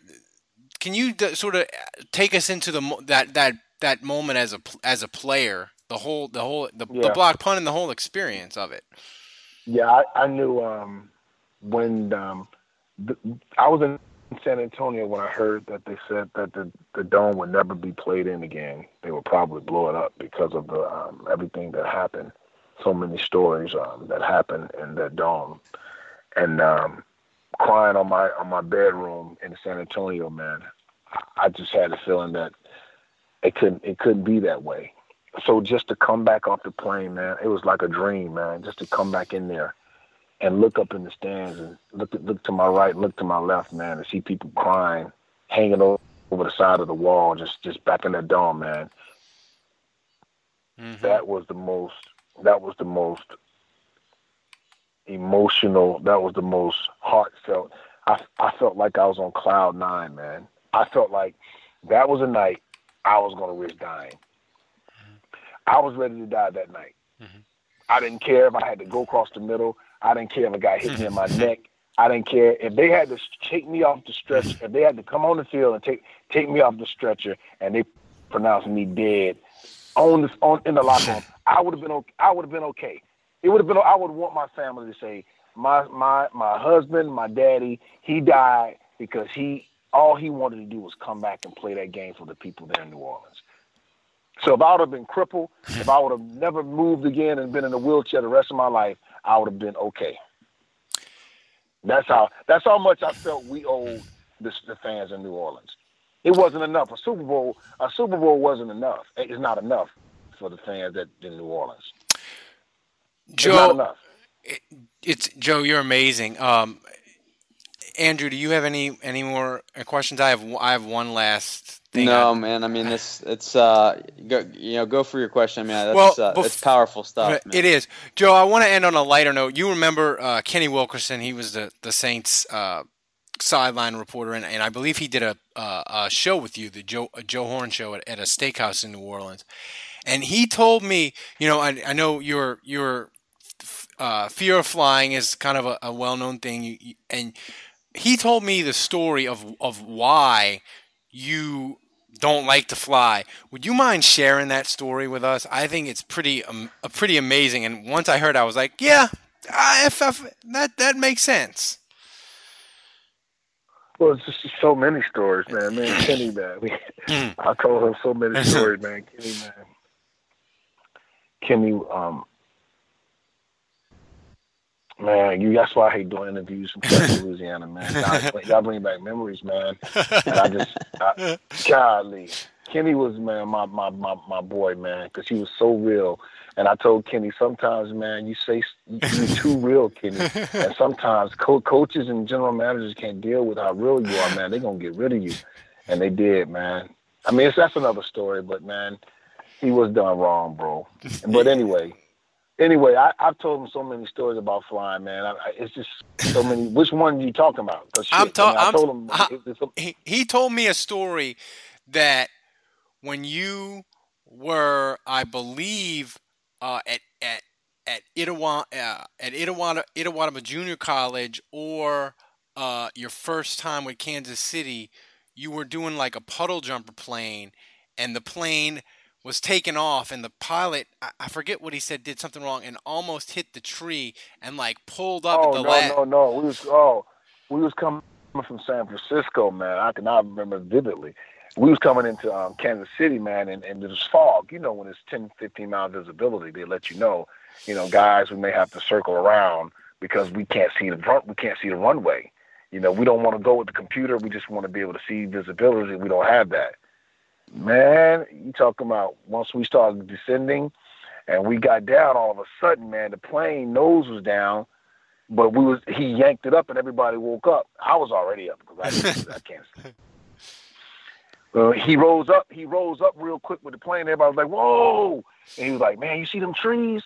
Speaker 5: Can you d- sort of take us into the that that that moment as a as a player, the whole the whole the, yeah. the block punt and the whole experience of it?
Speaker 6: Yeah, I, I knew um, when um, the, I was in San Antonio when I heard that they said that the the dome would never be played in again. They would probably blow it up because of the um, everything that happened. So many stories um, that happened in that dome, and um, crying on my on my bedroom in San Antonio, man. I just had a feeling that it couldn't it couldn't be that way. So just to come back off the plane, man, it was like a dream, man. Just to come back in there and look up in the stands and look look to my right, look to my left, man, and see people crying, hanging over, the side of the wall, just just back in that dome, man. Mm-hmm. That was the most. That was the most emotional. That was the most heartfelt. I I felt like I was on cloud nine, man. I felt like that was a night I was gonna risk dying. I was ready to die that night. Mm-hmm. I didn't care if I had to go across the middle. I didn't care if a guy hit me in my neck. I didn't care if they had to take me off the stretcher. If they had to come on the field and take take me off the stretcher, and they pronounced me dead on the on in the locker room, I would have been okay. I would have been okay. It would have been. I would want my family to say, my my my husband, my daddy, he died because he all he wanted to do was come back and play that game for the people there in New Orleans. So if I would have been crippled, if I would have never moved again and been in a wheelchair the rest of my life, I would have been okay. That's how that's how much I felt we owed the, the fans in New Orleans. It wasn't enough. A Super Bowl, a Super Bowl wasn't enough. It's not enough for the fans that in New Orleans.
Speaker 5: Joe, it, it's Joe. You're amazing. Um, Andrew, do you have any any more questions? I have I have one last thing.
Speaker 4: No, man. I mean, this it's uh, go you know go for your question. I mean, that's well, uh, it's powerful stuff. Man.
Speaker 5: It is, Joe. I want to end on a lighter note. You remember uh, Kenny Wilkerson? He was the the Saints uh, sideline reporter, and, and I believe he did a, uh, a show with you, the Joe Joe Horn show at, at a steakhouse in New Orleans. And he told me, you know, I, I know your your uh, fear of flying is kind of a, a well known thing, and he told me the story of of why you don't like to fly. Would you mind sharing that story with us? I think it's pretty um, pretty amazing. And once I heard, it, I was like, yeah, I, if, if, that that makes sense.
Speaker 6: Well, it's just so many stories, man. Man, *laughs* Kenny, man. We, mm. I told him so many *laughs* stories, man. Kenny, man. Kenny, um, Man, you that's why I hate doing interviews from *laughs* Louisiana, man. Y'all, y'all, bring back memories, man. And I just, I, *laughs* golly, Kenny was man, my my my my boy, man, because he was so real. And I told Kenny sometimes, man, you say you're too real, Kenny. And *laughs* sometimes co- coaches and general managers can't deal with how real you are, man. They're gonna get rid of you, and they did, man. I mean, it's, that's another story, but man, he was done wrong, bro. But anyway, anyway, I, have told him so many stories about flying, man. I, I, it's just so *laughs* many. Which one are you talking about?
Speaker 5: I'm talking. I, told him. I, he, he told me a story that when you were, I believe, uh, at at at Itawamba, uh, at Itawamba, Itawamba Junior College, or uh, your first time with Kansas City, you were doing like a puddle jumper plane, and the plane was taken off and the pilot I, forget what he said did something wrong and almost hit the tree and like pulled up
Speaker 6: oh,
Speaker 5: at the
Speaker 6: no,
Speaker 5: last
Speaker 6: no no. We was oh we was coming from San Francisco man. I can I remember vividly. We was coming into um, Kansas City man and, and was fog. You know when it's 10 15 mile visibility they let you know you know guys we may have to circle around because we can't see the front we can't see the runway. You know we don't want to go with the computer. We just want to be able to see visibility. We don't have that Man, you talking about once we started descending and we got down all of a sudden, man, the plane nose was down, but we was he yanked it up and everybody woke up. I was already up because I, *laughs* I can't sleep. Uh, he rose up. He rose up real quick with the plane. Everybody was like, "Whoa!" And he was like, "Man, you see them trees?"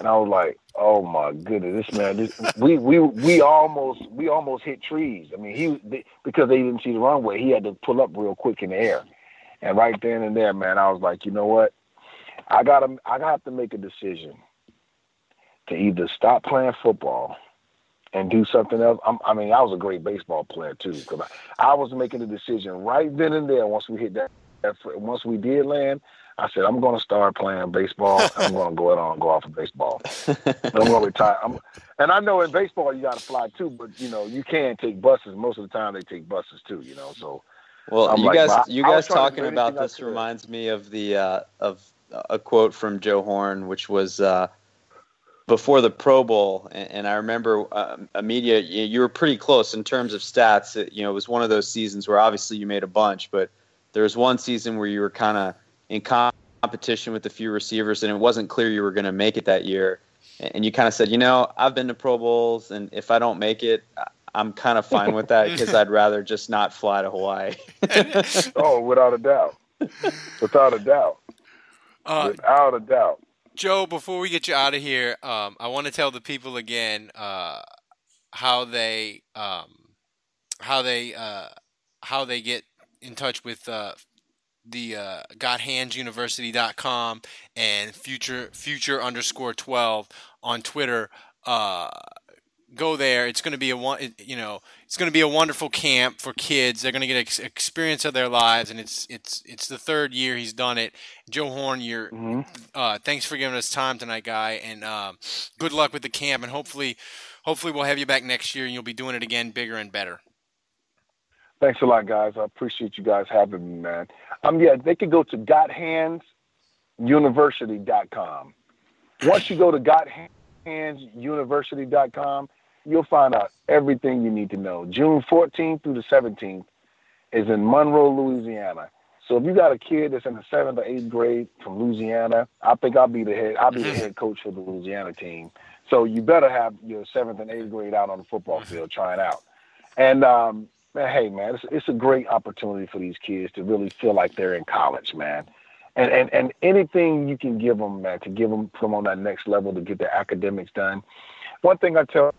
Speaker 6: And I was like, "Oh my goodness, this man! This, we we we almost we almost hit trees. I mean, he because they didn't see the runway. He had to pull up real quick in the air. And right then and there, man, I was like, you know what? I gotta I have to make a decision to either stop playing football and do something else. I'm, i mean, I was a great baseball player too, because I, I, was making a decision right then and there once we hit that once we did land, I said I'm going to start playing baseball. I'm going to go out and go off of baseball. *laughs* I'm going to retire. I'm, and I know in baseball you got to fly too, but you know you can take buses. Most of the time they take buses too. You know, so.
Speaker 4: Well,
Speaker 6: I'm
Speaker 4: you
Speaker 6: like,
Speaker 4: guys, you guys talking about this reminds me of the uh, of a quote from Joe Horn, which was uh, before the Pro Bowl, and, and I remember uh, Amelia, you, you were pretty close in terms of stats. It, you know, it was one of those seasons where obviously you made a bunch, but there was one season where you were kind of in com- competition with a few receivers, and it wasn't clear you were going to make it that year. And you kind of said, you know, I've been to Pro Bowls, and if I don't make it, I'm kind of fine with that *laughs* because I'd rather just not fly to Hawaii. *laughs*
Speaker 6: oh, without a doubt, without a doubt,
Speaker 5: Uh,
Speaker 6: without a doubt.
Speaker 5: Joe, before we get you out of here, um, I want to tell the people again uh, how they um, how they uh, how they get in touch with uh, the uh, GotHandsUniversity.com and future future underscore twelve on Twitter. Uh, go there. It's going to be a. You know, it's going to be a wonderful camp for kids. They're going to get ex- experience of their lives, and it's it's it's the third year he's done it. Joe Horn, you're uh, thanks for giving us time tonight, guy, and um, good luck with the camp. And hopefully, hopefully we'll have you back next year, and you'll be doing it again, bigger and better.
Speaker 6: Thanks a lot, guys. I appreciate you guys having me, man. Um, yeah, they could go to GotHandsUniversity.com. Once you go to GotHandsUniversity.com, you'll find out everything you need to know. June 14th through the 17th is in Monroe, Louisiana. So if you got a kid that's in the seventh or eighth grade from Louisiana, I think I'll be the head. I'll be the head coach for the Louisiana team. So you better have your seventh and eighth grade out on the football field trying out. And um, man, hey man, it's, it's a great opportunity for these kids to really feel like they're in college, man. And and and anything you can give them, man, to give them from on that next level to get their academics done. One thing I tell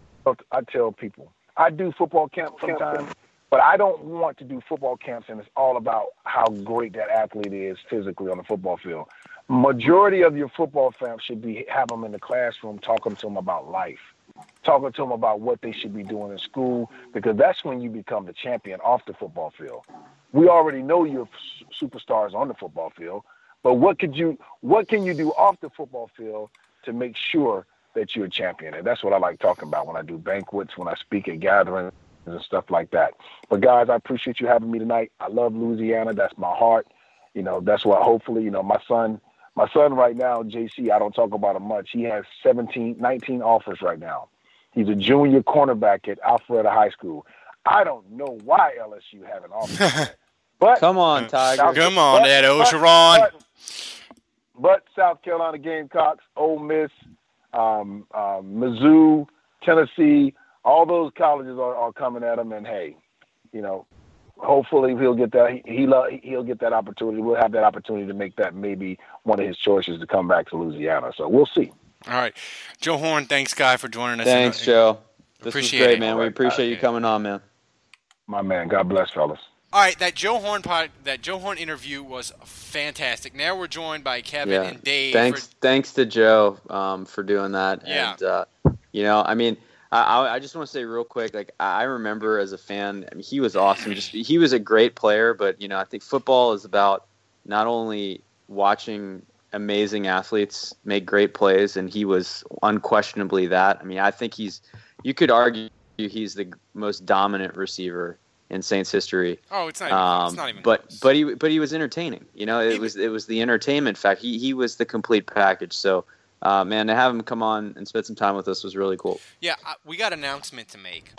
Speaker 6: I tell people, I do football camp sometimes, but I don't want to do football camps and it's all about how great that athlete is physically on the football field. Majority of your football camp should be have them in the classroom talking to them about life talking to them about what they should be doing in school because that's when you become the champion off the football field. We already know you're superstars on the football field, but what could you what can you do off the football field to make sure that you're a champion? And that's what I like talking about when I do banquets, when I speak at gatherings and stuff like that. But guys, I appreciate you having me tonight. I love Louisiana. That's my heart. You know, that's what hopefully, you know, my son my son right now, JC, I don't talk about him much. He has 17, 19 offers right now. He's a junior cornerback at Alpharetta High School. I don't know why LSU haven't offered him *laughs* that. But
Speaker 4: Come on, Tiger.
Speaker 5: Come on,
Speaker 6: but-
Speaker 5: Ed
Speaker 6: but- But, but South Carolina Gamecocks, Ole Miss, um, um, Mizzou, Tennessee, all those colleges are, are coming at him. And hey, you know, hopefully he'll get that. He, he lo- he'll get that opportunity. We'll have that opportunity to make that maybe one of his choices to come back to Louisiana. So we'll see.
Speaker 5: All right, Joe Horn, thanks, guy, for joining us.
Speaker 4: Thanks, Joe. This
Speaker 5: Appreciate
Speaker 4: was great,
Speaker 5: it.
Speaker 4: man. We appreciate you coming on, man.
Speaker 6: My man, God bless, fellas.
Speaker 5: All right, that Joe Horn pod, that Joe Horn interview was fantastic. Now we're joined by Kevin
Speaker 4: yeah.
Speaker 5: and Dave.
Speaker 4: Thanks,
Speaker 5: for-
Speaker 4: thanks to Joe um, for doing that.
Speaker 5: Yeah.
Speaker 4: And uh, you know, I mean, I, I I just want to say real quick, like I I remember as a fan, I mean, he was awesome. Just he was a great player, but you know, I think football is about not only watching amazing athletes make great plays, and he was unquestionably that. I mean, I think he's. You could argue he's the most dominant receiver in Saints history.
Speaker 5: Oh, it's not even- it's
Speaker 4: Um,
Speaker 5: not even
Speaker 4: But but he but he was entertaining. You know, it was it was the entertainment fact. He he was the complete package. So, uh, man, to have him come on and spend some time with us was really cool.
Speaker 5: Yeah, uh, we got announcement to make.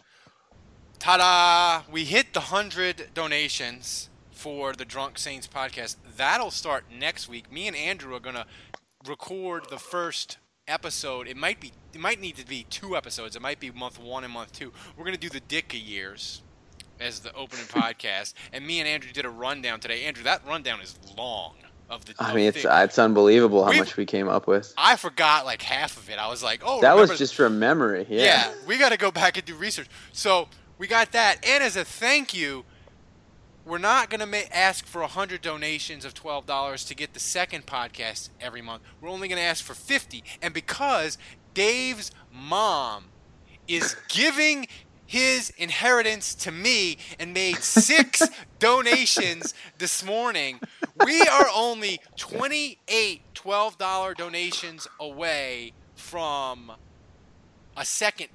Speaker 5: Ta-da! We hit the hundred donations for the Drunk Saints podcast. That'll start next week. Me and Andrew are gonna record the first episode. It might be. It might need to be two episodes. It might be month one and month two. We're gonna do the Ditka years as the opening *laughs* podcast. And me and Andrew did a rundown today. Andrew, that rundown is long. Of the,
Speaker 4: I mean, it's
Speaker 5: the-
Speaker 4: it's unbelievable how
Speaker 5: We've-
Speaker 4: much we came up with.
Speaker 5: I forgot like half of it. I was like, oh,
Speaker 4: that was just from memory. Yeah.
Speaker 5: yeah, we got to go back and do research. So we got that, and as a thank you, we're not going to ma- ask for hundred donations of twelve dollars to get the second podcast every month. We're only going to ask for fifty, and because Dave's mom is giving his inheritance to me and made six *laughs* donations this morning. We are only 28 $12 donations away from a second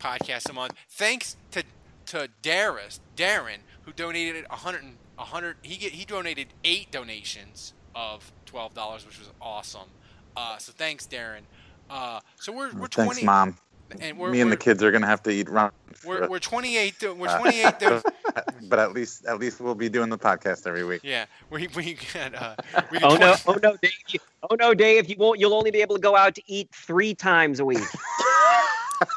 Speaker 5: podcast a month. Thanks to to Darius, Darren, who donated 100, 100 he get, he donated eight donations of twelve dollars, which was awesome. Uh, so thanks, Darren. Uh, so we're we're
Speaker 11: Thanks,
Speaker 5: twenty.
Speaker 11: mom.
Speaker 5: And we're,
Speaker 11: Me and
Speaker 5: we're,
Speaker 11: the kids are gonna have to eat ramen.
Speaker 5: we're, we're 28. We're
Speaker 11: Uh,
Speaker 5: 28. do- *laughs*
Speaker 11: but at least at least we'll be doing the podcast every week.
Speaker 5: yeah, we we got uh, we
Speaker 12: Oh
Speaker 5: got
Speaker 12: no! Oh no, Dave! You, oh no, Dave! You won't. You'll only be able to go out to eat three times a week. *laughs*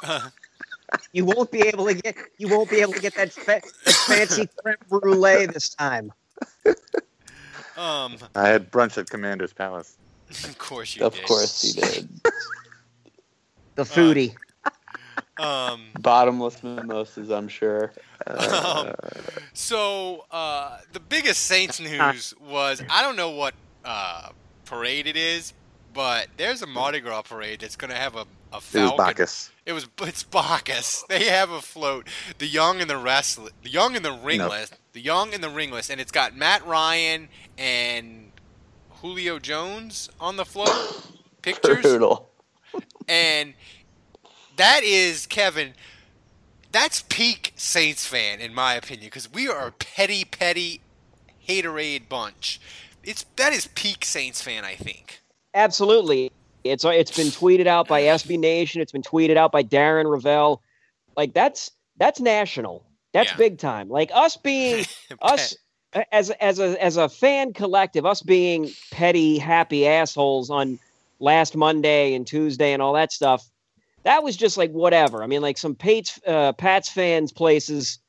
Speaker 12: *laughs* you won't be able to get. You won't be able to get that, fa- that fancy creme brulee this time.
Speaker 5: Um,
Speaker 11: I had brunch at Commander's Palace.
Speaker 5: of course you did.
Speaker 13: Of
Speaker 5: did.
Speaker 13: course he did.
Speaker 12: The foodie.
Speaker 5: Um,
Speaker 13: Bottomless mimosas, I'm sure.
Speaker 5: um, so uh, the biggest Saints news was I don't know what uh, parade it is, but there's a Mardi Gras parade that's going to have a, a
Speaker 11: It was
Speaker 5: falcon.
Speaker 11: Bacchus.
Speaker 5: It was *laughs* it's Bacchus. They have a float. The young and the restless, the young and the ringless, the young and the ringless, and it's got Matt Ryan and Julio Jones on the float. *laughs* Pictures
Speaker 13: Brutal.
Speaker 5: and that is Kevin. That's peak Saints fan in my opinion because we are a petty, petty, haterade bunch. It's that is peak Saints fan. I think.
Speaker 12: Absolutely. It's uh, it's been tweeted out by SB Nation. It's been tweeted out by Darren Rovell. Like that's that's national. That's
Speaker 5: Yeah.
Speaker 12: big time. Like us being *laughs* us as as a as a fan collective, us being petty, happy assholes on last Monday and Tuesday and all that stuff. That was just like whatever. I mean, like some Pats uh, Pats fans places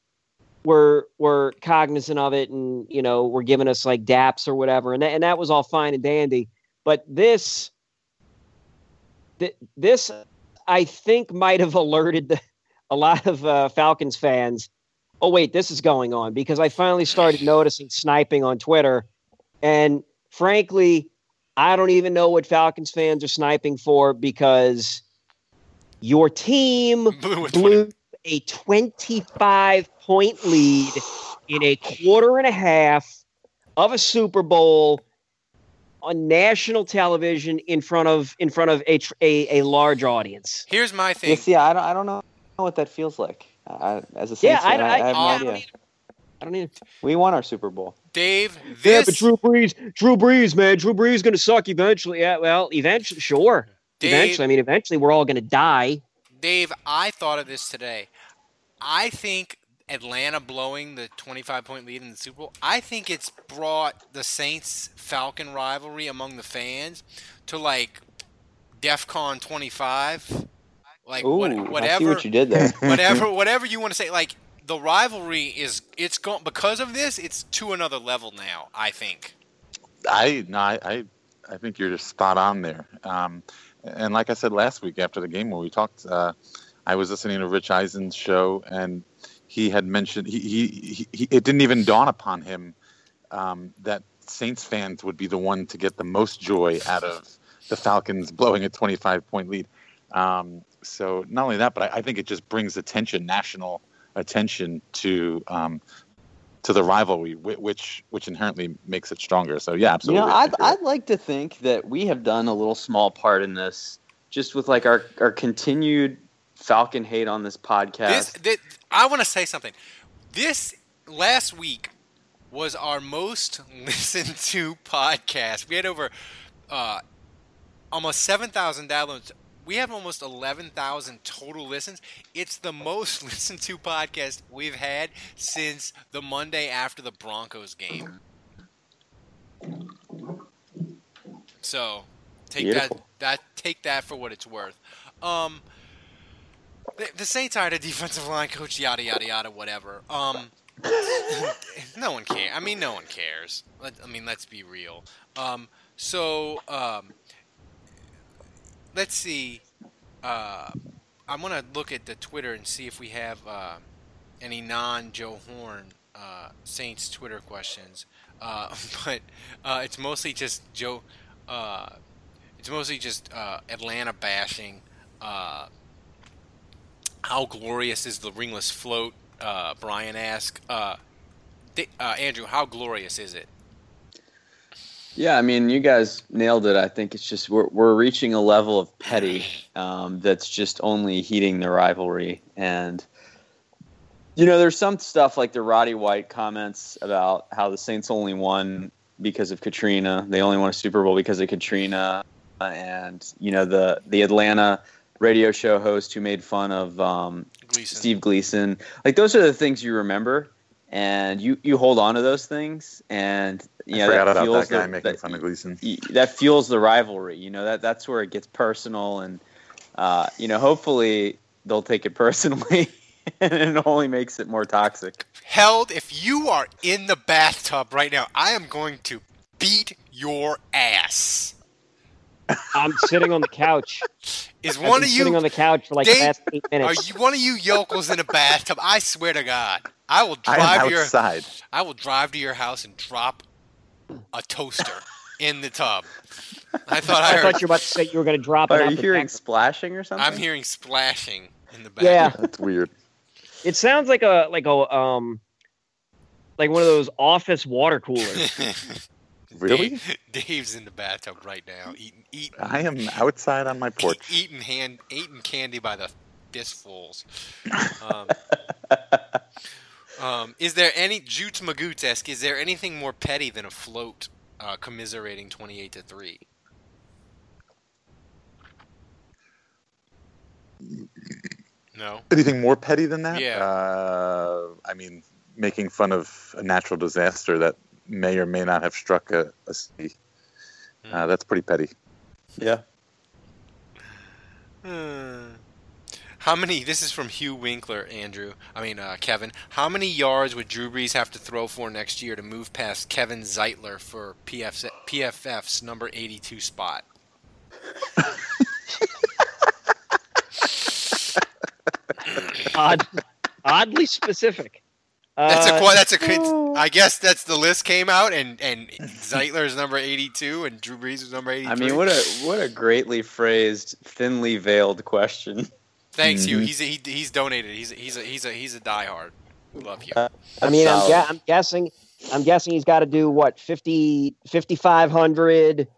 Speaker 12: were were cognizant of it and you know were giving us like daps or whatever, and that, and that was all fine and dandy. But this th- this I think might have *laughs* alerted the, a lot of uh, Falcons fans. Oh wait, this is going on because I finally started *laughs* noticing sniping on Twitter, and frankly, I don't even know what Falcons fans are sniping for because your team blew a 25 point lead in a quarter and a half of a Super Bowl on national television in front of in front of a a, a large audience.
Speaker 5: Here's my
Speaker 13: Yeah,
Speaker 5: thing.
Speaker 13: see, I don't, I don't know what that feels like. I, as a
Speaker 12: Yeah,
Speaker 13: Saints
Speaker 12: I-
Speaker 13: fan, I,
Speaker 12: I-
Speaker 13: have no
Speaker 12: I
Speaker 5: don't
Speaker 13: idea.
Speaker 12: I don't even.
Speaker 13: We won our Super Bowl.
Speaker 5: Dave,
Speaker 12: Yeah,
Speaker 5: this
Speaker 12: but Drew Brees, Drew Brees, man, Drew Brees is going to suck eventually. Yeah, well, eventually, sure.
Speaker 5: Dave-
Speaker 12: Eventually, I mean, eventually, we're all going to die.
Speaker 5: Dave, I thought of this today. I think Atlanta blowing the 25 point lead in the Super Bowl, I think it's brought the Saints Falcon rivalry among the fans to like DEFCON 25. Like
Speaker 13: Ooh,
Speaker 5: what,
Speaker 13: I see
Speaker 5: whatever
Speaker 13: what you did there. *laughs*
Speaker 5: whatever whatever you want to say like the rivalry is it's going because of this it's to another level now, I think.
Speaker 11: I no, I, I I think you're just spot on there. Um, and like I said last week after the game when we talked, uh, I was listening to Rich Eisen's show, and he had mentioned he, he, he, it didn't even dawn upon him um, that Saints fans would be the one to get the most joy out of the Falcons blowing a 25 point lead. Um, so not only that, but I, I think it just brings attention, national attention to um, to the rivalry, which which inherently makes it stronger. So yeah, absolutely.
Speaker 13: You know, I'd, I'd like to think that we have done a little small part in this, just with like our, our continued Falcon hate on this podcast.
Speaker 5: This, thi- I want to say something. This last week was our most *laughs* listened to podcast. We had over uh, almost 7,000 downloads. We have almost 11,000 total listens. It's the most *laughs* listened to podcast we've had since the Monday after the Broncos game. So, take
Speaker 13: Beautiful.
Speaker 5: that that take that for what it's worth. Um the, the Saints hired a defensive line coach, yada yada yada, whatever. Um, *laughs* no one cares. I mean, no one cares. Let, I mean, let's be real. Um, so um, let's see. Uh, I'm gonna look at the Twitter and see if we have uh, any non-Joe Horn uh, Saints Twitter questions. Uh, *laughs* but uh, it's mostly just Joe. Uh, it's mostly just Atlanta bashing. How glorious is the ringless float? Brian asked. Andrew, how glorious is it?
Speaker 4: Yeah, I mean, you guys nailed it. I think it's just we're we're reaching a level of petty um, that's just only heating the rivalry. And you know, there's some stuff like the Roddy White comments about how the Saints only won because of Katrina. They only won a Super Bowl because of Katrina. And you know, the the Atlanta radio show host who made fun of um, Steve Gleason. Like those are the things you remember. And you, you hold on to those things, and you know,
Speaker 11: I forgot
Speaker 4: that
Speaker 11: about
Speaker 4: fuels
Speaker 11: that guy
Speaker 4: the,
Speaker 11: making
Speaker 4: that-
Speaker 11: fun of Gleason.
Speaker 4: that fuels the rivalry. You know that that's where it gets personal, and uh, you know hopefully they'll take it *laughs* personally, and it only makes it more toxic.
Speaker 5: Held, if you are in the bathtub right now, I am going to beat your ass.
Speaker 12: I'm sitting on the couch. *laughs*
Speaker 5: Is
Speaker 12: I've
Speaker 5: one
Speaker 12: been
Speaker 5: of you
Speaker 12: sitting on the couch for like
Speaker 5: Dave,
Speaker 12: the last eight minutes?
Speaker 5: Are you one of you yokels in a bathtub? I swear to God, I will drive
Speaker 11: am
Speaker 5: your
Speaker 11: outside.
Speaker 5: I will drive to your house and drop a toaster in the tub. I *laughs* thought I,
Speaker 12: I
Speaker 5: heard.
Speaker 12: thought you were about to say you were going to drop it.
Speaker 4: Are
Speaker 12: out
Speaker 4: you hearing
Speaker 12: back.
Speaker 4: splashing or something?
Speaker 5: I'm hearing splashing in the back.
Speaker 12: Yeah,
Speaker 11: That's weird.
Speaker 12: it sounds like a like a um like one of those office water coolers. *laughs*
Speaker 11: Really?
Speaker 5: Dave, Dave's in the bathtub right now, eating eating
Speaker 11: I am outside on my porch.
Speaker 5: eating hand eating candy by the fistfuls. Um, *laughs* um, is there any Jutes Magoots ask? Is there anything more petty than a float uh, commiserating twenty eight to three? No.
Speaker 11: Anything more petty than that?
Speaker 5: Yeah.
Speaker 11: Uh, I mean, making fun of a natural disaster that may or may not have struck a, a city.
Speaker 5: Hmm.
Speaker 11: Uh, that's pretty petty.
Speaker 4: Yeah.
Speaker 5: Hmm. How many? This is from Hugh Winkler, Andrew. I mean, uh, Kevin. How many yards would Drew Brees have to throw for next year to move past Kevin Zeitler for PF's, PFF's number 82 spot? *laughs*
Speaker 12: Odd, oddly specific.
Speaker 5: That's a
Speaker 12: Uh,
Speaker 5: that's a good. I guess that's the list came out, and and Zeitler's number 82, and Drew Brees is number 83.
Speaker 4: I mean, what a what a greatly phrased, thinly veiled question.
Speaker 5: Thanks, Hugh.
Speaker 4: Mhm.
Speaker 5: He's a, he, he's donated. He's a, he's a, he's a he's a diehard. We love you.
Speaker 12: I mean, I'm,
Speaker 4: solid.
Speaker 12: I'm guessing. I'm guessing he's got to do what 50, 5,500,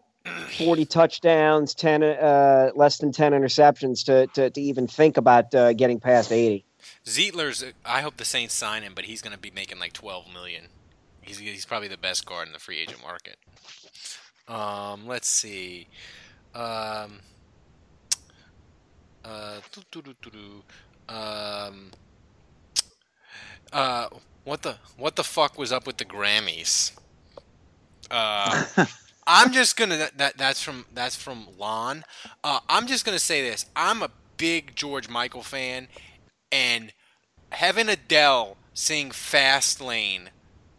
Speaker 12: 40 *clears throat* touchdowns, ten uh, less than ten interceptions to to, to even think about uh, getting past eighty.
Speaker 5: Zeitler's. I hope the Saints sign him, but he's going to be making like 12 million. He's he's probably the best guard in the free agent market. Um, let's see. Um, uh, um, uh, what the what the fuck was up with the Grammys? Uh, I'm just gonna that, that that's from that's from Lon. Uh, I'm just gonna say this. I'm a big George Michael fan, and having Adele sing "Fast Lane"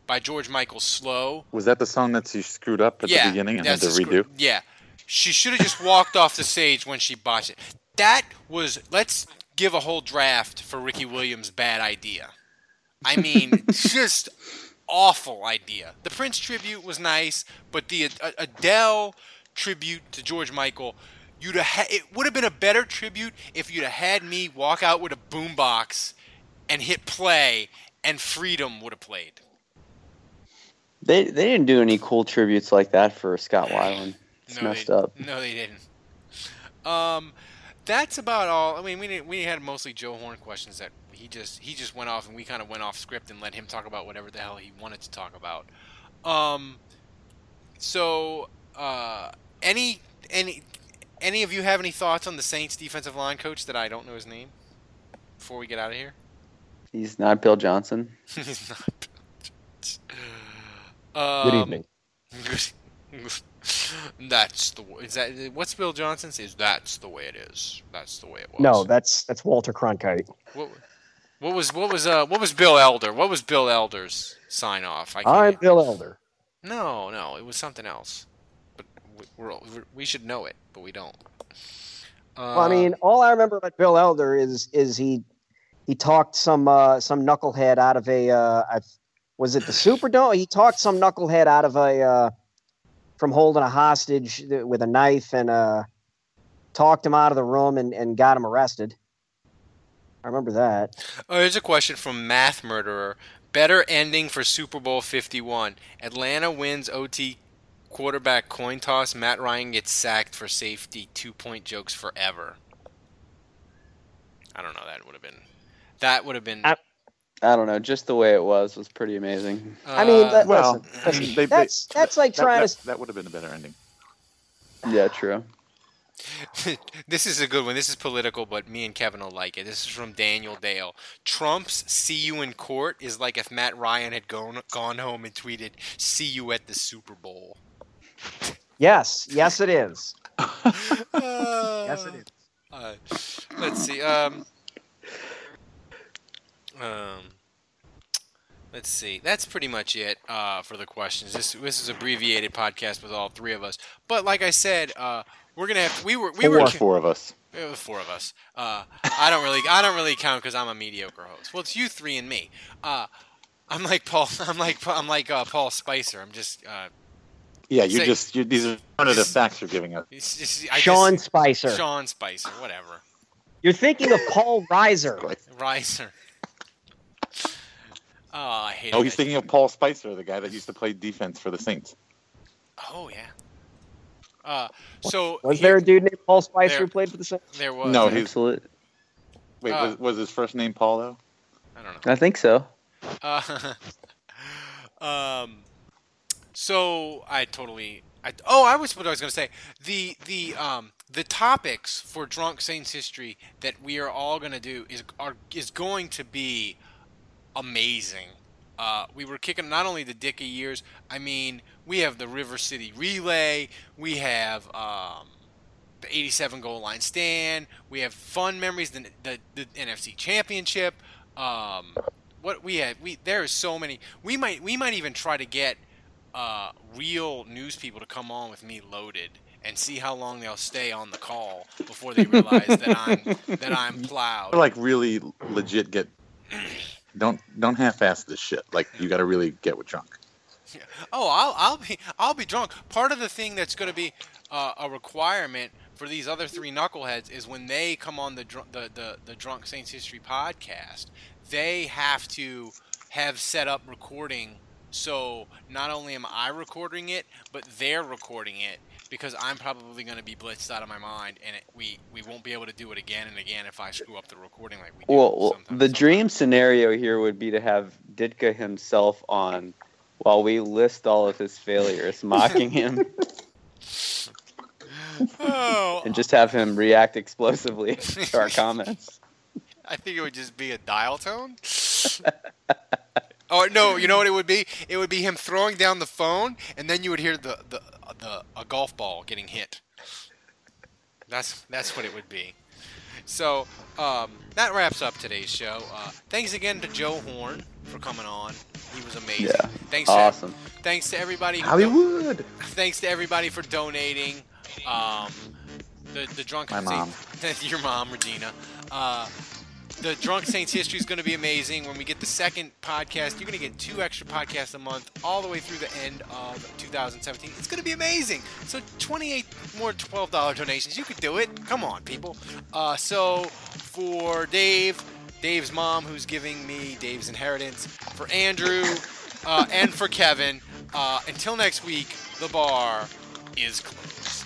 Speaker 5: by George Michael slow.
Speaker 11: Was that the song that she screwed up at
Speaker 5: yeah,
Speaker 11: the beginning and had to redo?
Speaker 5: screw- Yeah, she should have just walked off the stage when she botched it. That was let's give a whole draft for Ricky Williams' bad idea. I mean, *laughs* just awful idea. The Prince tribute was nice, but the uh, Adele tribute to George Michael, you'd have ha- it would have been a better tribute if you'd have had me walk out with a boombox and hit play, and Freedom would have played.
Speaker 4: They they didn't do any cool tributes like that for Scott Weiland. It's
Speaker 5: No,
Speaker 4: messed
Speaker 5: they,
Speaker 4: up.
Speaker 5: No, they didn't. Um, that's about all. I mean, we didn't, we had mostly Joe Horn questions that he just he just went off and we kind of went off script and let him talk about whatever the hell he wanted to talk about. Um, so uh, any any any of you have any thoughts on the Saints defensive line coach that I don't know his name before we get out of here?
Speaker 4: He's not Bill Johnson. *laughs*
Speaker 5: He's not.
Speaker 12: Good
Speaker 5: Um, *laughs*
Speaker 12: evening. *laughs*
Speaker 5: That's the is that what's Bill Johnson says? That's the way it is. That's the way it was.
Speaker 12: No, that's that's Walter Cronkite.
Speaker 5: What, what was what was uh what was Bill Elder? What was Bill Elder's sign off? I
Speaker 12: I'm
Speaker 5: can't.
Speaker 12: Bill Elder.
Speaker 5: No, no, it was something else. But we, we're, we're, we should know it, but we don't.
Speaker 12: Well, I
Speaker 5: Uh,
Speaker 12: mean, all I remember about Bill Elder is is he he talked some uh, some knucklehead out of a uh, I, was it the Superdome? He talked some knucklehead out of a uh, from holding a hostage with a knife and uh, talked him out of the room and, and got him arrested. I remember that.
Speaker 5: Oh, here's a question from Math Murderer. Better ending for Super Bowl 51. Atlanta wins OT quarterback coin toss. Matt Ryan gets sacked for safety. Two point jokes forever. I don't know. That would have been. That would have been.
Speaker 12: I,
Speaker 13: I don't know. Just the way it was was pretty amazing.
Speaker 12: I mean,
Speaker 5: Uh,
Speaker 12: but
Speaker 11: well,
Speaker 12: listen,
Speaker 11: I they-
Speaker 12: that's
Speaker 11: they-
Speaker 12: that's like
Speaker 11: that,
Speaker 12: trying
Speaker 11: that,
Speaker 12: to.
Speaker 11: that would have been a better ending.
Speaker 13: Yeah, true. *laughs*
Speaker 5: this is a good one. This is political, but me and Kevin will like it. This is from Daniel Dale. Trump's "See you in court" is like if Matt Ryan had gone gone home and tweeted "See you at the Super Bowl."
Speaker 12: Yes, yes, it is. *laughs*
Speaker 5: yes,
Speaker 12: it is.
Speaker 5: Uh, let's see. Um, um, let's see. That's pretty much it uh, for the questions. This this is abbreviated podcast with all three of us. But like I said, uh, we're gonna have. We were we
Speaker 11: Four,
Speaker 5: were
Speaker 11: four of us.
Speaker 5: it was four of us. Uh, I don't really, I don't really count because I'm a mediocre host. Well, it's you three and me. Uh, I'm like Paul. *laughs* I'm like I'm like uh, Paul Spicer. I'm just. Uh,
Speaker 11: Yeah, you
Speaker 5: Say-
Speaker 11: just you, these are one of the facts you're giving us.
Speaker 5: it's just
Speaker 12: Sean
Speaker 5: just-
Speaker 12: Spicer.
Speaker 5: Sean Spicer. Whatever.
Speaker 12: You're thinking of Paul Reiser.
Speaker 5: Riser. Oh, I hate
Speaker 11: Oh, he's thinking of Paul Spicer, the guy that used to play defense for the Saints.
Speaker 5: Oh yeah. Uh, so
Speaker 12: Was
Speaker 5: here-
Speaker 12: there a dude named Paul Spicer
Speaker 5: There-
Speaker 12: who played for the Saints?
Speaker 5: There was.
Speaker 11: No, he's wait.
Speaker 5: Uh,
Speaker 11: was, was his first name Paul though?
Speaker 5: I don't know.
Speaker 13: I think so. *laughs*
Speaker 5: Uh, *laughs* um, so I totally. I, oh, I was what I was going to say. The the um the topics for Drunk Saints history that we are all going to do is are is going to be amazing. Uh, we were kicking not only the Ditka years. I mean, we have the River City Relay. We have um, the 87 goal line stand. We have fun memories. The the, the NFC Championship. Um, what we had we there is so many we might we might even try to get uh, real news people to come on with me loaded and see how long they'll stay on the call before they realize that I'm that I'm *laughs* plowed.
Speaker 11: Like really legit get. Don't don't half-ass this shit. Like you got to really get with drunk.
Speaker 5: Oh, I'll I'll be I'll be drunk. Part of the thing that's going to be uh, a requirement for these other three knuckleheads is when they come on the dr- the, the the Drunk Saints History podcast, they have to have set up recording. So not only am I recording it, but they're recording it because I'm probably going to be blitzed out of my mind, and it, we we won't be able to do it again and again if I screw up the recording like we do.
Speaker 13: Well, well the dream scenario here would be to have Ditka himself on while we list all of his failures, *laughs* mocking him,
Speaker 5: Oh,
Speaker 13: and just have him react explosively to our *laughs* comments.
Speaker 5: I think it would just be a dial tone. *laughs* oh no, you know what it *laughs* would be? It would be him throwing down the phone, and then you would hear the the, the a golf ball getting hit. That's that's what it would be. So um, that wraps up today's show. Uh, thanks again to Joe Horn for coming on. He was amazing.
Speaker 13: Yeah,
Speaker 5: Thanks
Speaker 13: awesome.
Speaker 5: To, thanks to everybody.
Speaker 11: Hollywood.
Speaker 5: thanks to everybody for donating. Um, the the drunk
Speaker 11: My *laughs* mom. *laughs*
Speaker 5: your mom Regina. Uh, the Drunk Saints history is going to be amazing. When we get the second podcast, you're going to get two extra podcasts a month, all the way through the end of 2017. It's going to be amazing. So 28 more $12 donations, you could do it. Come on, people. Uh, so for Dave, Dave's mom, who's giving me Dave's inheritance, for Andrew, uh, and for Kevin. Uh, until next week, the bar is closed.